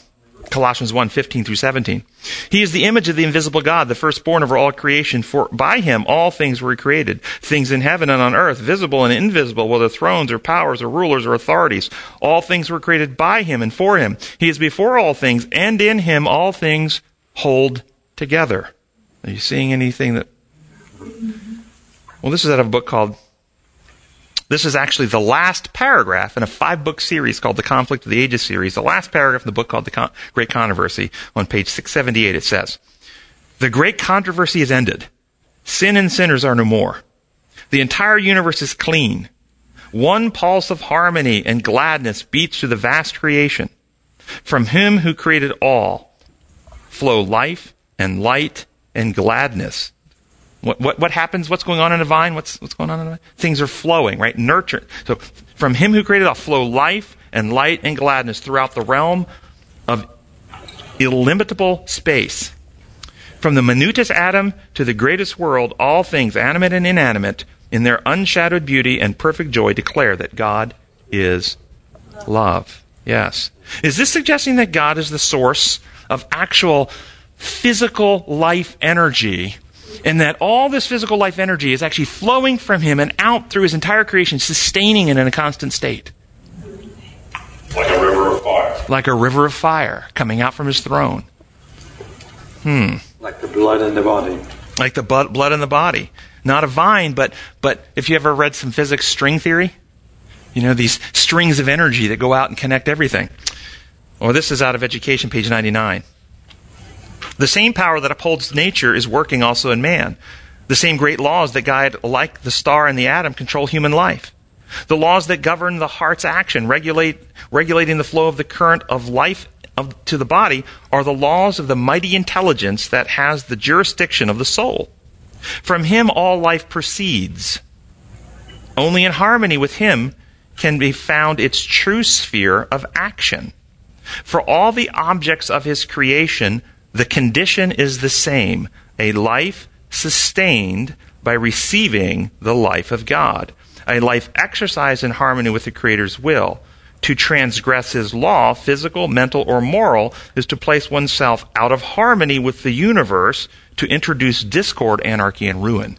Colossians 1, 15 through 17. He is the image of the invisible God, the firstborn over all creation, for by him all things were created, things in heaven and on earth, visible and invisible, whether thrones or powers or rulers or authorities. All things were created by him and for him. He is before all things, and in him all things hold together. Are you seeing anything that. Well, this is out of a book called this is actually the last paragraph in a five book series called the Conflict of the Ages series. The last paragraph in the book called the Con- Great Controversy on page 678 it says, The great controversy is ended. Sin and sinners are no more. The entire universe is clean. One pulse of harmony and gladness beats through the vast creation. From him who created all flow life and light and gladness. What, what, what happens? What's going on in a vine? What's, what's going on in a vine? Things are flowing, right? Nurture. So from him who created all flow life and light and gladness throughout the realm of illimitable space. From the minutest atom to the greatest world, all things, animate and inanimate, in their unshadowed beauty and perfect joy, declare that God is love. Yes. Is this suggesting that God is the source of actual physical life energy and that all this physical life energy is actually flowing from him and out through his entire creation, sustaining it in a constant state. Like a river of fire. Like a river of fire coming out from his throne. Hmm. Like the blood in the body. Like the blood, blood in the body. Not a vine, but, but if you ever read some physics string theory, you know, these strings of energy that go out and connect everything. Well, this is out of Education, page 99. The same power that upholds nature is working also in man. The same great laws that guide, like the star and the atom, control human life. The laws that govern the heart's action, regulate, regulating the flow of the current of life of, to the body, are the laws of the mighty intelligence that has the jurisdiction of the soul. From him all life proceeds. Only in harmony with him can be found its true sphere of action. For all the objects of his creation, the condition is the same a life sustained by receiving the life of God, a life exercised in harmony with the Creator's will. To transgress his law, physical, mental, or moral, is to place oneself out of harmony with the universe to introduce discord, anarchy, and ruin.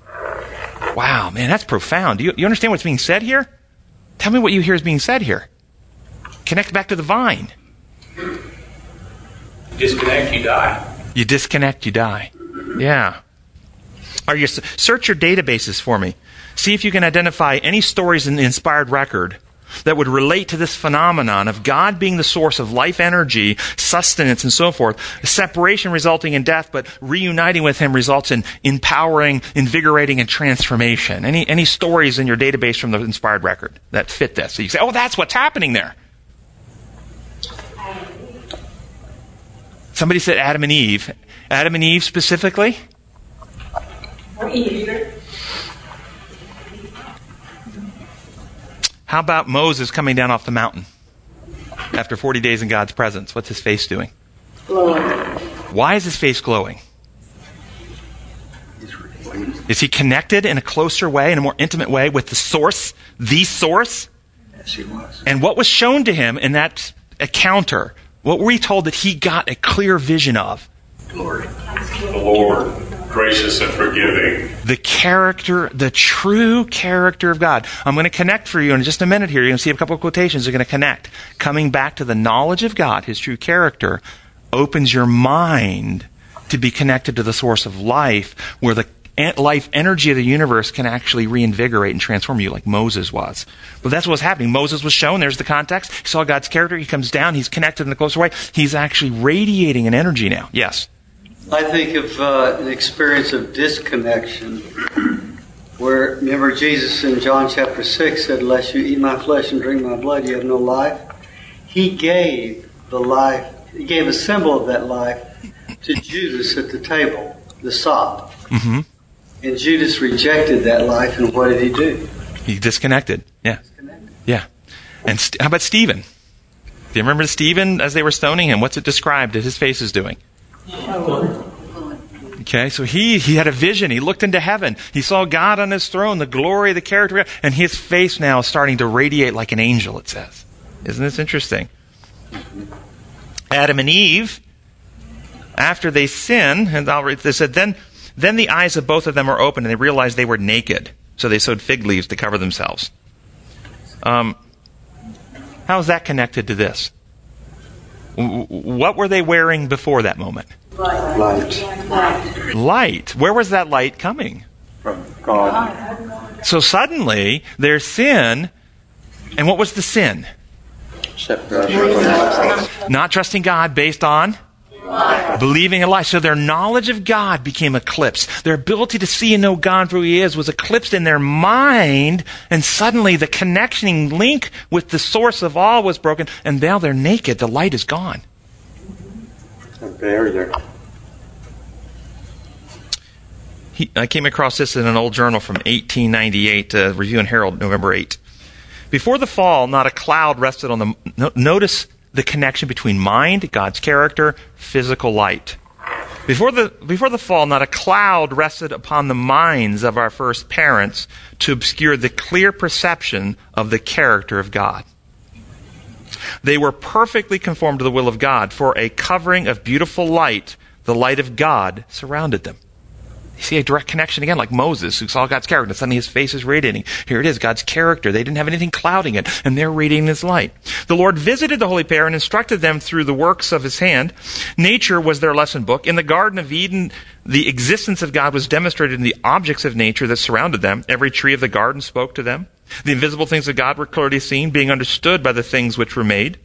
Wow, man, that's profound. Do you, you understand what's being said here? Tell me what you hear is being said here. Connect back to the vine. Disconnect, you die. You disconnect, you die. Yeah. Are you search your databases for me? See if you can identify any stories in the inspired record that would relate to this phenomenon of God being the source of life energy, sustenance, and so forth. Separation resulting in death, but reuniting with Him results in empowering, invigorating, and transformation. Any, any stories in your database from the inspired record that fit this? So you say, oh, that's what's happening there. Somebody said Adam and Eve. Adam and Eve specifically? Or Eve. How about Moses coming down off the mountain after 40 days in God's presence? What's his face doing? Glowing. Why is his face glowing? Is he connected in a closer way, in a more intimate way with the source, the source? Yes, he was. And what was shown to him in that encounter? What were we told that he got a clear vision of? Glory. The Lord, gracious and forgiving. The character, the true character of God. I'm going to connect for you in just a minute here. You're going to see a couple of quotations that are going to connect. Coming back to the knowledge of God, his true character, opens your mind to be connected to the source of life, where the life energy of the universe can actually reinvigorate and transform you like Moses was. But that's what's happening. Moses was shown, there's the context. He saw God's character, he comes down, he's connected in a closer way. He's actually radiating an energy now. Yes. I think of uh, an experience of disconnection where, remember, Jesus in John chapter 6 said, Unless you eat my flesh and drink my blood, you have no life. He gave the life, he gave a symbol of that life to Judas at the table, the sop. Mm-hmm. And Judas rejected that life, and what did he do? He disconnected. Yeah. Yeah. And st- how about Stephen? Do you remember Stephen as they were stoning him? What's it described that his face is doing? Okay, so he, he had a vision. He looked into heaven. He saw God on his throne, the glory, the character, and his face now is starting to radiate like an angel, it says. Isn't this interesting? Adam and Eve, after they sin, and I'll read, they said, then, then the eyes of both of them were opened and they realized they were naked. So they sewed fig leaves to cover themselves. Um, how is that connected to this? What were they wearing before that moment? Light Light. Where was that light coming? from God. So suddenly, their sin, and what was the sin? Not trusting God based on believing a lie. So their knowledge of God became eclipsed. Their ability to see and know God for who He is was eclipsed in their mind, and suddenly the connecting link with the source of all was broken, and now they're naked. The light is gone. A barrier. He, I came across this in an old journal from 1898, uh, Review and Herald, November 8. Before the fall, not a cloud rested on the. No, notice the connection between mind, God's character, physical light. Before the, before the fall, not a cloud rested upon the minds of our first parents to obscure the clear perception of the character of God. They were perfectly conformed to the will of God, for a covering of beautiful light, the light of God, surrounded them. You see a direct connection again, like Moses, who saw God's character. and Suddenly his face is radiating. Here it is, God's character. They didn't have anything clouding it, and they're radiating his light. The Lord visited the holy pair and instructed them through the works of his hand. Nature was their lesson book. In the Garden of Eden, the existence of God was demonstrated in the objects of nature that surrounded them. Every tree of the garden spoke to them. The invisible things of God were clearly seen, being understood by the things which were made.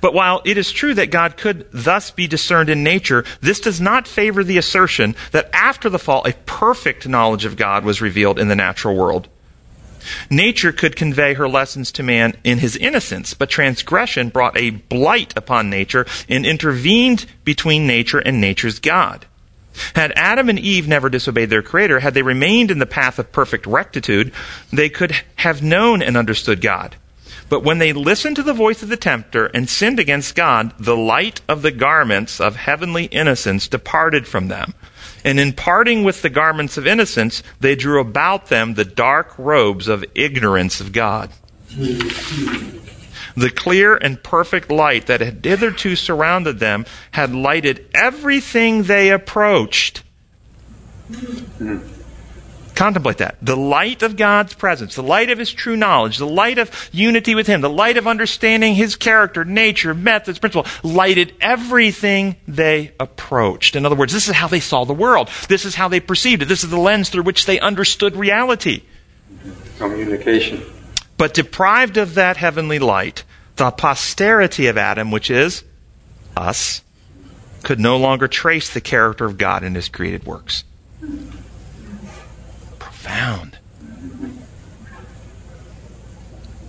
But while it is true that God could thus be discerned in nature, this does not favor the assertion that after the fall, a perfect knowledge of God was revealed in the natural world. Nature could convey her lessons to man in his innocence, but transgression brought a blight upon nature and intervened between nature and nature's God. Had Adam and Eve never disobeyed their Creator, had they remained in the path of perfect rectitude, they could have known and understood God. But when they listened to the voice of the tempter and sinned against God, the light of the garments of heavenly innocence departed from them. And in parting with the garments of innocence, they drew about them the dark robes of ignorance of God. The clear and perfect light that had hitherto surrounded them had lighted everything they approached. Mm-hmm. Contemplate that. The light of God's presence, the light of His true knowledge, the light of unity with Him, the light of understanding His character, nature, methods, principle, lighted everything they approached. In other words, this is how they saw the world. This is how they perceived it. This is the lens through which they understood reality. Communication. But deprived of that heavenly light, the posterity of Adam, which is us, could no longer trace the character of God in his created works.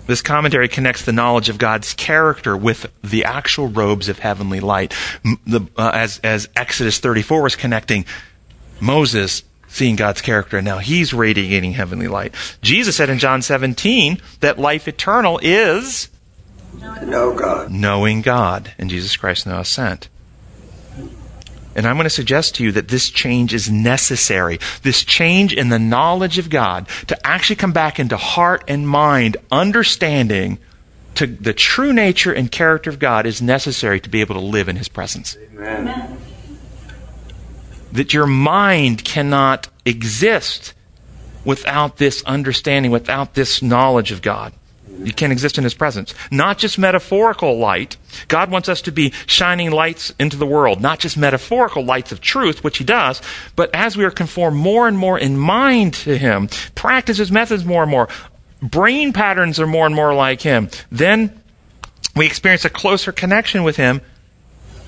This commentary connects the knowledge of God's character with the actual robes of heavenly light. The, uh, as, as Exodus 34 was connecting Moses seeing God's character, and now he's radiating heavenly light. Jesus said in John 17 that life eternal is know God. knowing God and Jesus Christ now sent. And I'm going to suggest to you that this change is necessary. This change in the knowledge of God to actually come back into heart and mind, understanding to the true nature and character of God is necessary to be able to live in His presence. Amen. That your mind cannot exist without this understanding, without this knowledge of God. You can't exist in His presence. Not just metaphorical light. God wants us to be shining lights into the world, not just metaphorical lights of truth, which He does, but as we are conformed more and more in mind to Him, practice His methods more and more, brain patterns are more and more like Him, then we experience a closer connection with Him.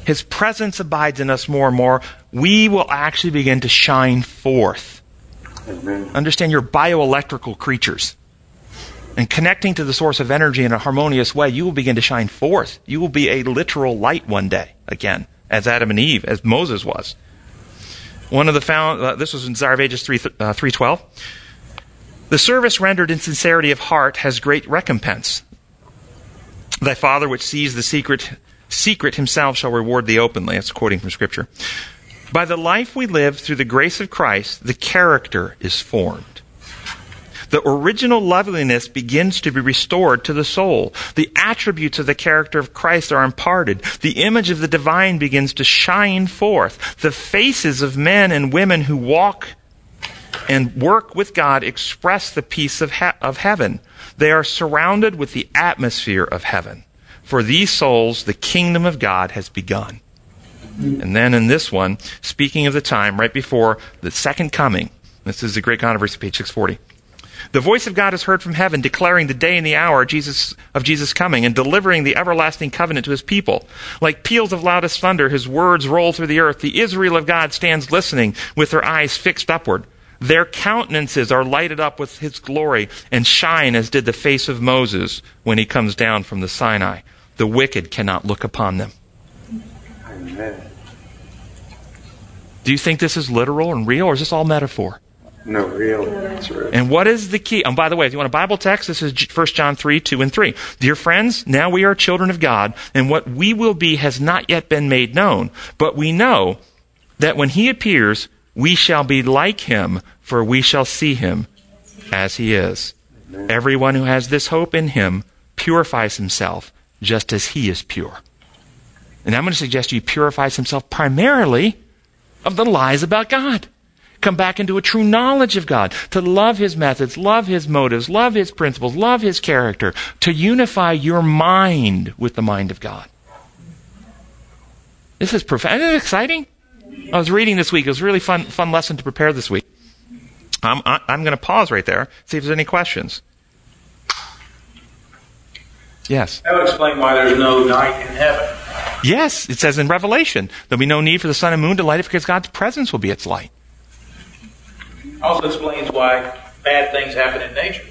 His presence abides in us more and more. We will actually begin to shine forth. Amen. Understand you're bioelectrical creatures. And connecting to the source of energy in a harmonious way, you will begin to shine forth. You will be a literal light one day, again, as Adam and Eve, as Moses was. One of the found, uh, this was in Desire of Ages 3, uh, 312. The service rendered in sincerity of heart has great recompense. Thy Father, which sees the secret, secret himself shall reward thee openly. That's quoting from Scripture. By the life we live through the grace of Christ, the character is formed. The original loveliness begins to be restored to the soul. The attributes of the character of Christ are imparted. The image of the divine begins to shine forth. The faces of men and women who walk and work with God express the peace of, he- of heaven. They are surrounded with the atmosphere of heaven. For these souls, the kingdom of God has begun. And then in this one, speaking of the time right before the second coming, this is the great controversy, page 640. The voice of God is heard from heaven, declaring the day and the hour Jesus, of Jesus' coming and delivering the everlasting covenant to his people. Like peals of loudest thunder, his words roll through the earth. The Israel of God stands listening with their eyes fixed upward. Their countenances are lighted up with his glory and shine as did the face of Moses when he comes down from the Sinai. The wicked cannot look upon them. Amen. Do you think this is literal and real, or is this all metaphor? No, real. That's real. And what is the key? And by the way, if you want a Bible text, this is 1 John 3, 2 and 3. Dear friends, now we are children of God, and what we will be has not yet been made known. But we know that when he appears, we shall be like him, for we shall see him as he is. Everyone who has this hope in him purifies himself just as he is pure. And I'm going to suggest he purifies himself primarily of the lies about God. Come back into a true knowledge of God, to love his methods, love his motives, love his principles, love his character, to unify your mind with the mind of God. This is profound. Isn't it exciting? I was reading this week. It was a really fun, fun lesson to prepare this week. I'm, I'm going to pause right there, see if there's any questions. Yes. That would explain why there's no night in heaven. Yes, it says in Revelation, there'll be no need for the sun and moon to light it because God's presence will be its light. Also explains why bad things happen in nature.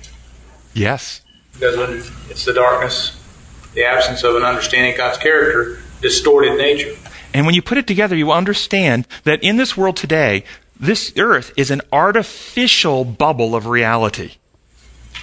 Yes. Because when it's the darkness, the absence of an understanding of God's character, distorted nature. And when you put it together, you understand that in this world today, this earth is an artificial bubble of reality.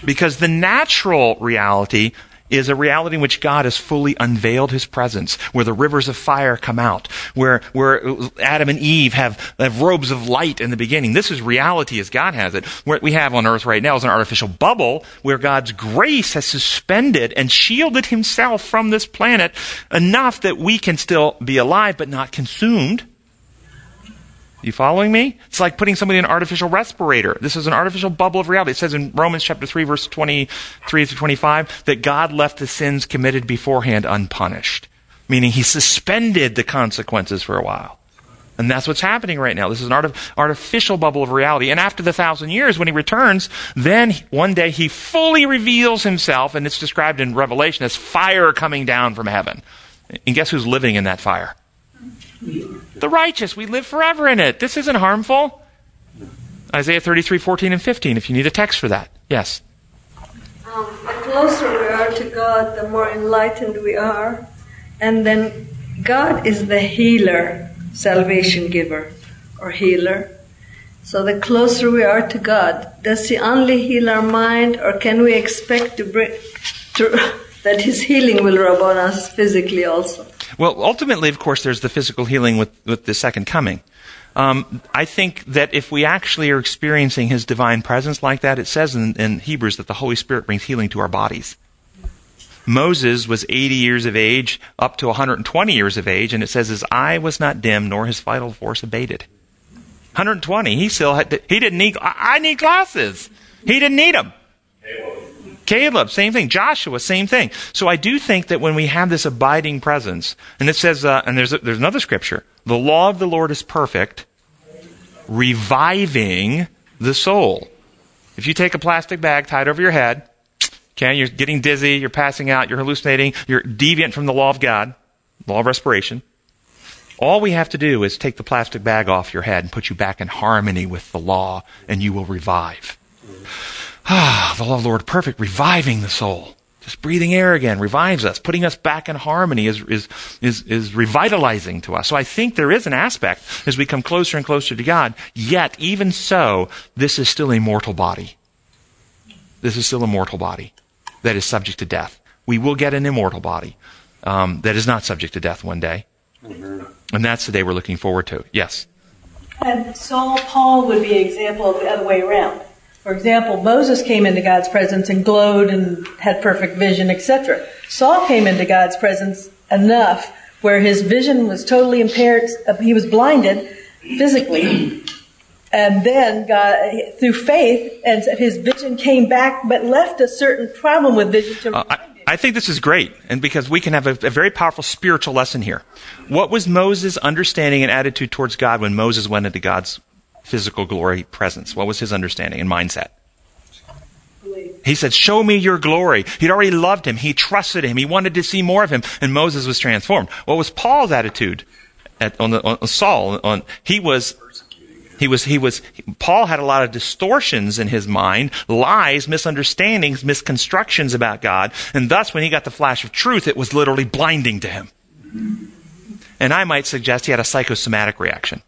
Because the natural reality is a reality in which God has fully unveiled his presence, where the rivers of fire come out, where, where Adam and Eve have, have robes of light in the beginning. This is reality as God has it. What we have on earth right now is an artificial bubble where God's grace has suspended and shielded himself from this planet enough that we can still be alive but not consumed. You following me? It's like putting somebody in an artificial respirator. This is an artificial bubble of reality. It says in Romans chapter 3 verse 23 through 25 that God left the sins committed beforehand unpunished. Meaning he suspended the consequences for a while. And that's what's happening right now. This is an art- artificial bubble of reality. And after the thousand years, when he returns, then one day he fully reveals himself, and it's described in Revelation as fire coming down from heaven. And guess who's living in that fire? The righteous. We live forever in it. This isn't harmful. Isaiah 33, 14, and 15, if you need a text for that. Yes. Um, the closer we are to God, the more enlightened we are. And then God is the healer salvation giver or healer. So the closer we are to God, does He only heal our mind, or can we expect to bring, to, that His healing will rub on us physically also? Well, ultimately, of course, there's the physical healing with, with the second coming. Um, I think that if we actually are experiencing His divine presence like that, it says in, in Hebrews that the Holy Spirit brings healing to our bodies. Moses was 80 years of age, up to 120 years of age, and it says his eye was not dim, nor his vital force abated. 120. He still had. he didn't need. I need glasses. He didn't need them. Caleb. Caleb, same thing. Joshua, same thing. So I do think that when we have this abiding presence, and it says, uh, and there's a, there's another scripture. The law of the Lord is perfect, reviving the soul. If you take a plastic bag tied over your head, Okay, you're getting dizzy, you're passing out, you're hallucinating, you're deviant from the law of God, law of respiration. All we have to do is take the plastic bag off your head and put you back in harmony with the law, and you will revive. Ah, the love of the Lord, perfect, reviving the soul. Just breathing air again revives us. Putting us back in harmony is, is, is, is revitalizing to us. So I think there is an aspect as we come closer and closer to God. Yet, even so, this is still a mortal body. This is still a mortal body that is subject to death. We will get an immortal body um, that is not subject to death one day. Mm-hmm. And that's the day we're looking forward to. Yes? And Saul, Paul would be an example of the other way around. For example, Moses came into God's presence and glowed and had perfect vision, etc. Saul came into God's presence enough where his vision was totally impaired. He was blinded physically and then God, through faith, and his vision came back, but left a certain problem with vision. Uh, I, I, think this is great, and because we can have a, a, very powerful spiritual lesson here. What was Moses' understanding and attitude towards God when Moses went into God's physical glory presence? What was his understanding and mindset? He said, Show me your glory. He'd already loved him. He trusted him. He wanted to see more of him. And Moses was transformed. What was Paul's attitude at, on, the, on Saul? On, he was he was, he was, Paul had a lot of distortions in his mind, lies, misunderstandings, misconstructions about God, and thus when he got the flash of truth, it was literally blinding to him. And I might suggest he had a psychosomatic reaction.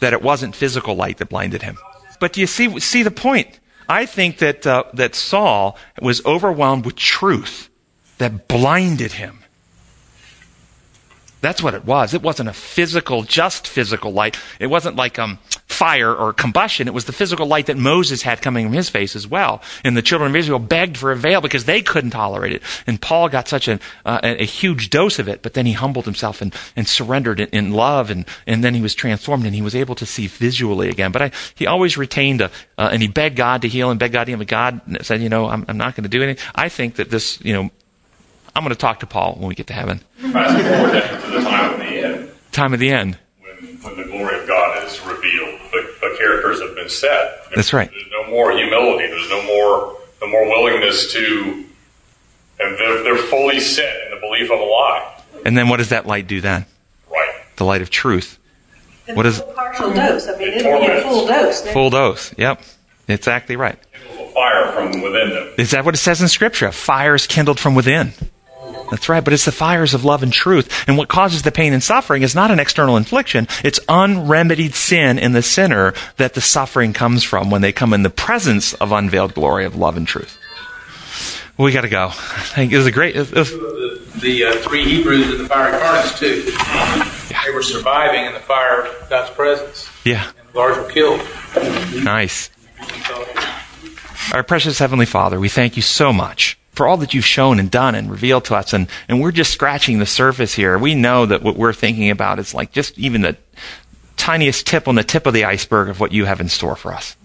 That it wasn't physical light that blinded him. But do you see, see the point? I think that, uh, that Saul was overwhelmed with truth that blinded him. That's what it was. It wasn't a physical, just physical light. It wasn't like um, fire or combustion. It was the physical light that Moses had coming from his face as well. And the children of Israel begged for a veil because they couldn't tolerate it. And Paul got such a, uh, a huge dose of it, but then he humbled himself and, and surrendered in, in love, and, and then he was transformed and he was able to see visually again. But I, he always retained a, uh, and he begged God to heal and begged God to heal. But God said, you know, I'm, I'm not going to do anything. I think that this, you know, I'm going to talk to Paul when we get to heaven. Fast forward to the time of the end. Time of the end. When, when the glory of God is revealed, the, the characters have been set. That's right. There's no more humility. There's no more no more willingness to, and they're, they're fully set in the belief of a lie. And then what does that light do then? Right. The light of truth. And what is partial dose? I mean, it'll be a full dose. Full dose. Yep. Exactly right. Fire from within them. Is that what it says in Scripture? Fire is kindled from within. That's right, but it's the fires of love and truth. And what causes the pain and suffering is not an external infliction. It's unremedied sin in the sinner that the suffering comes from when they come in the presence of unveiled glory of love and truth. We got to go. Thank you. it was a great. It was, the, the uh, three Hebrews in the fiery furnace too. Yeah. They were surviving in the fire of God's presence. Yeah. And the large were killed. Nice. Our precious Heavenly Father, we thank you so much for all that you've shown and done and revealed to us. And, and we're just scratching the surface here. We know that what we're thinking about is like just even the tiniest tip on the tip of the iceberg of what you have in store for us.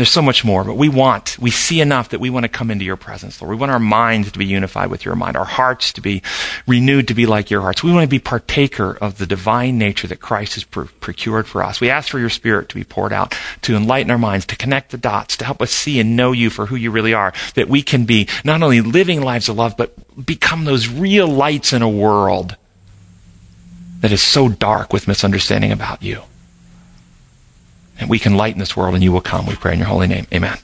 There's so much more, but we want, we see enough that we want to come into your presence, Lord. We want our minds to be unified with your mind, our hearts to be renewed to be like your hearts. We want to be partaker of the divine nature that Christ has pr- procured for us. We ask for your spirit to be poured out, to enlighten our minds, to connect the dots, to help us see and know you for who you really are, that we can be not only living lives of love, but become those real lights in a world that is so dark with misunderstanding about you and we can lighten this world and you will come. We pray in your holy name. Amen.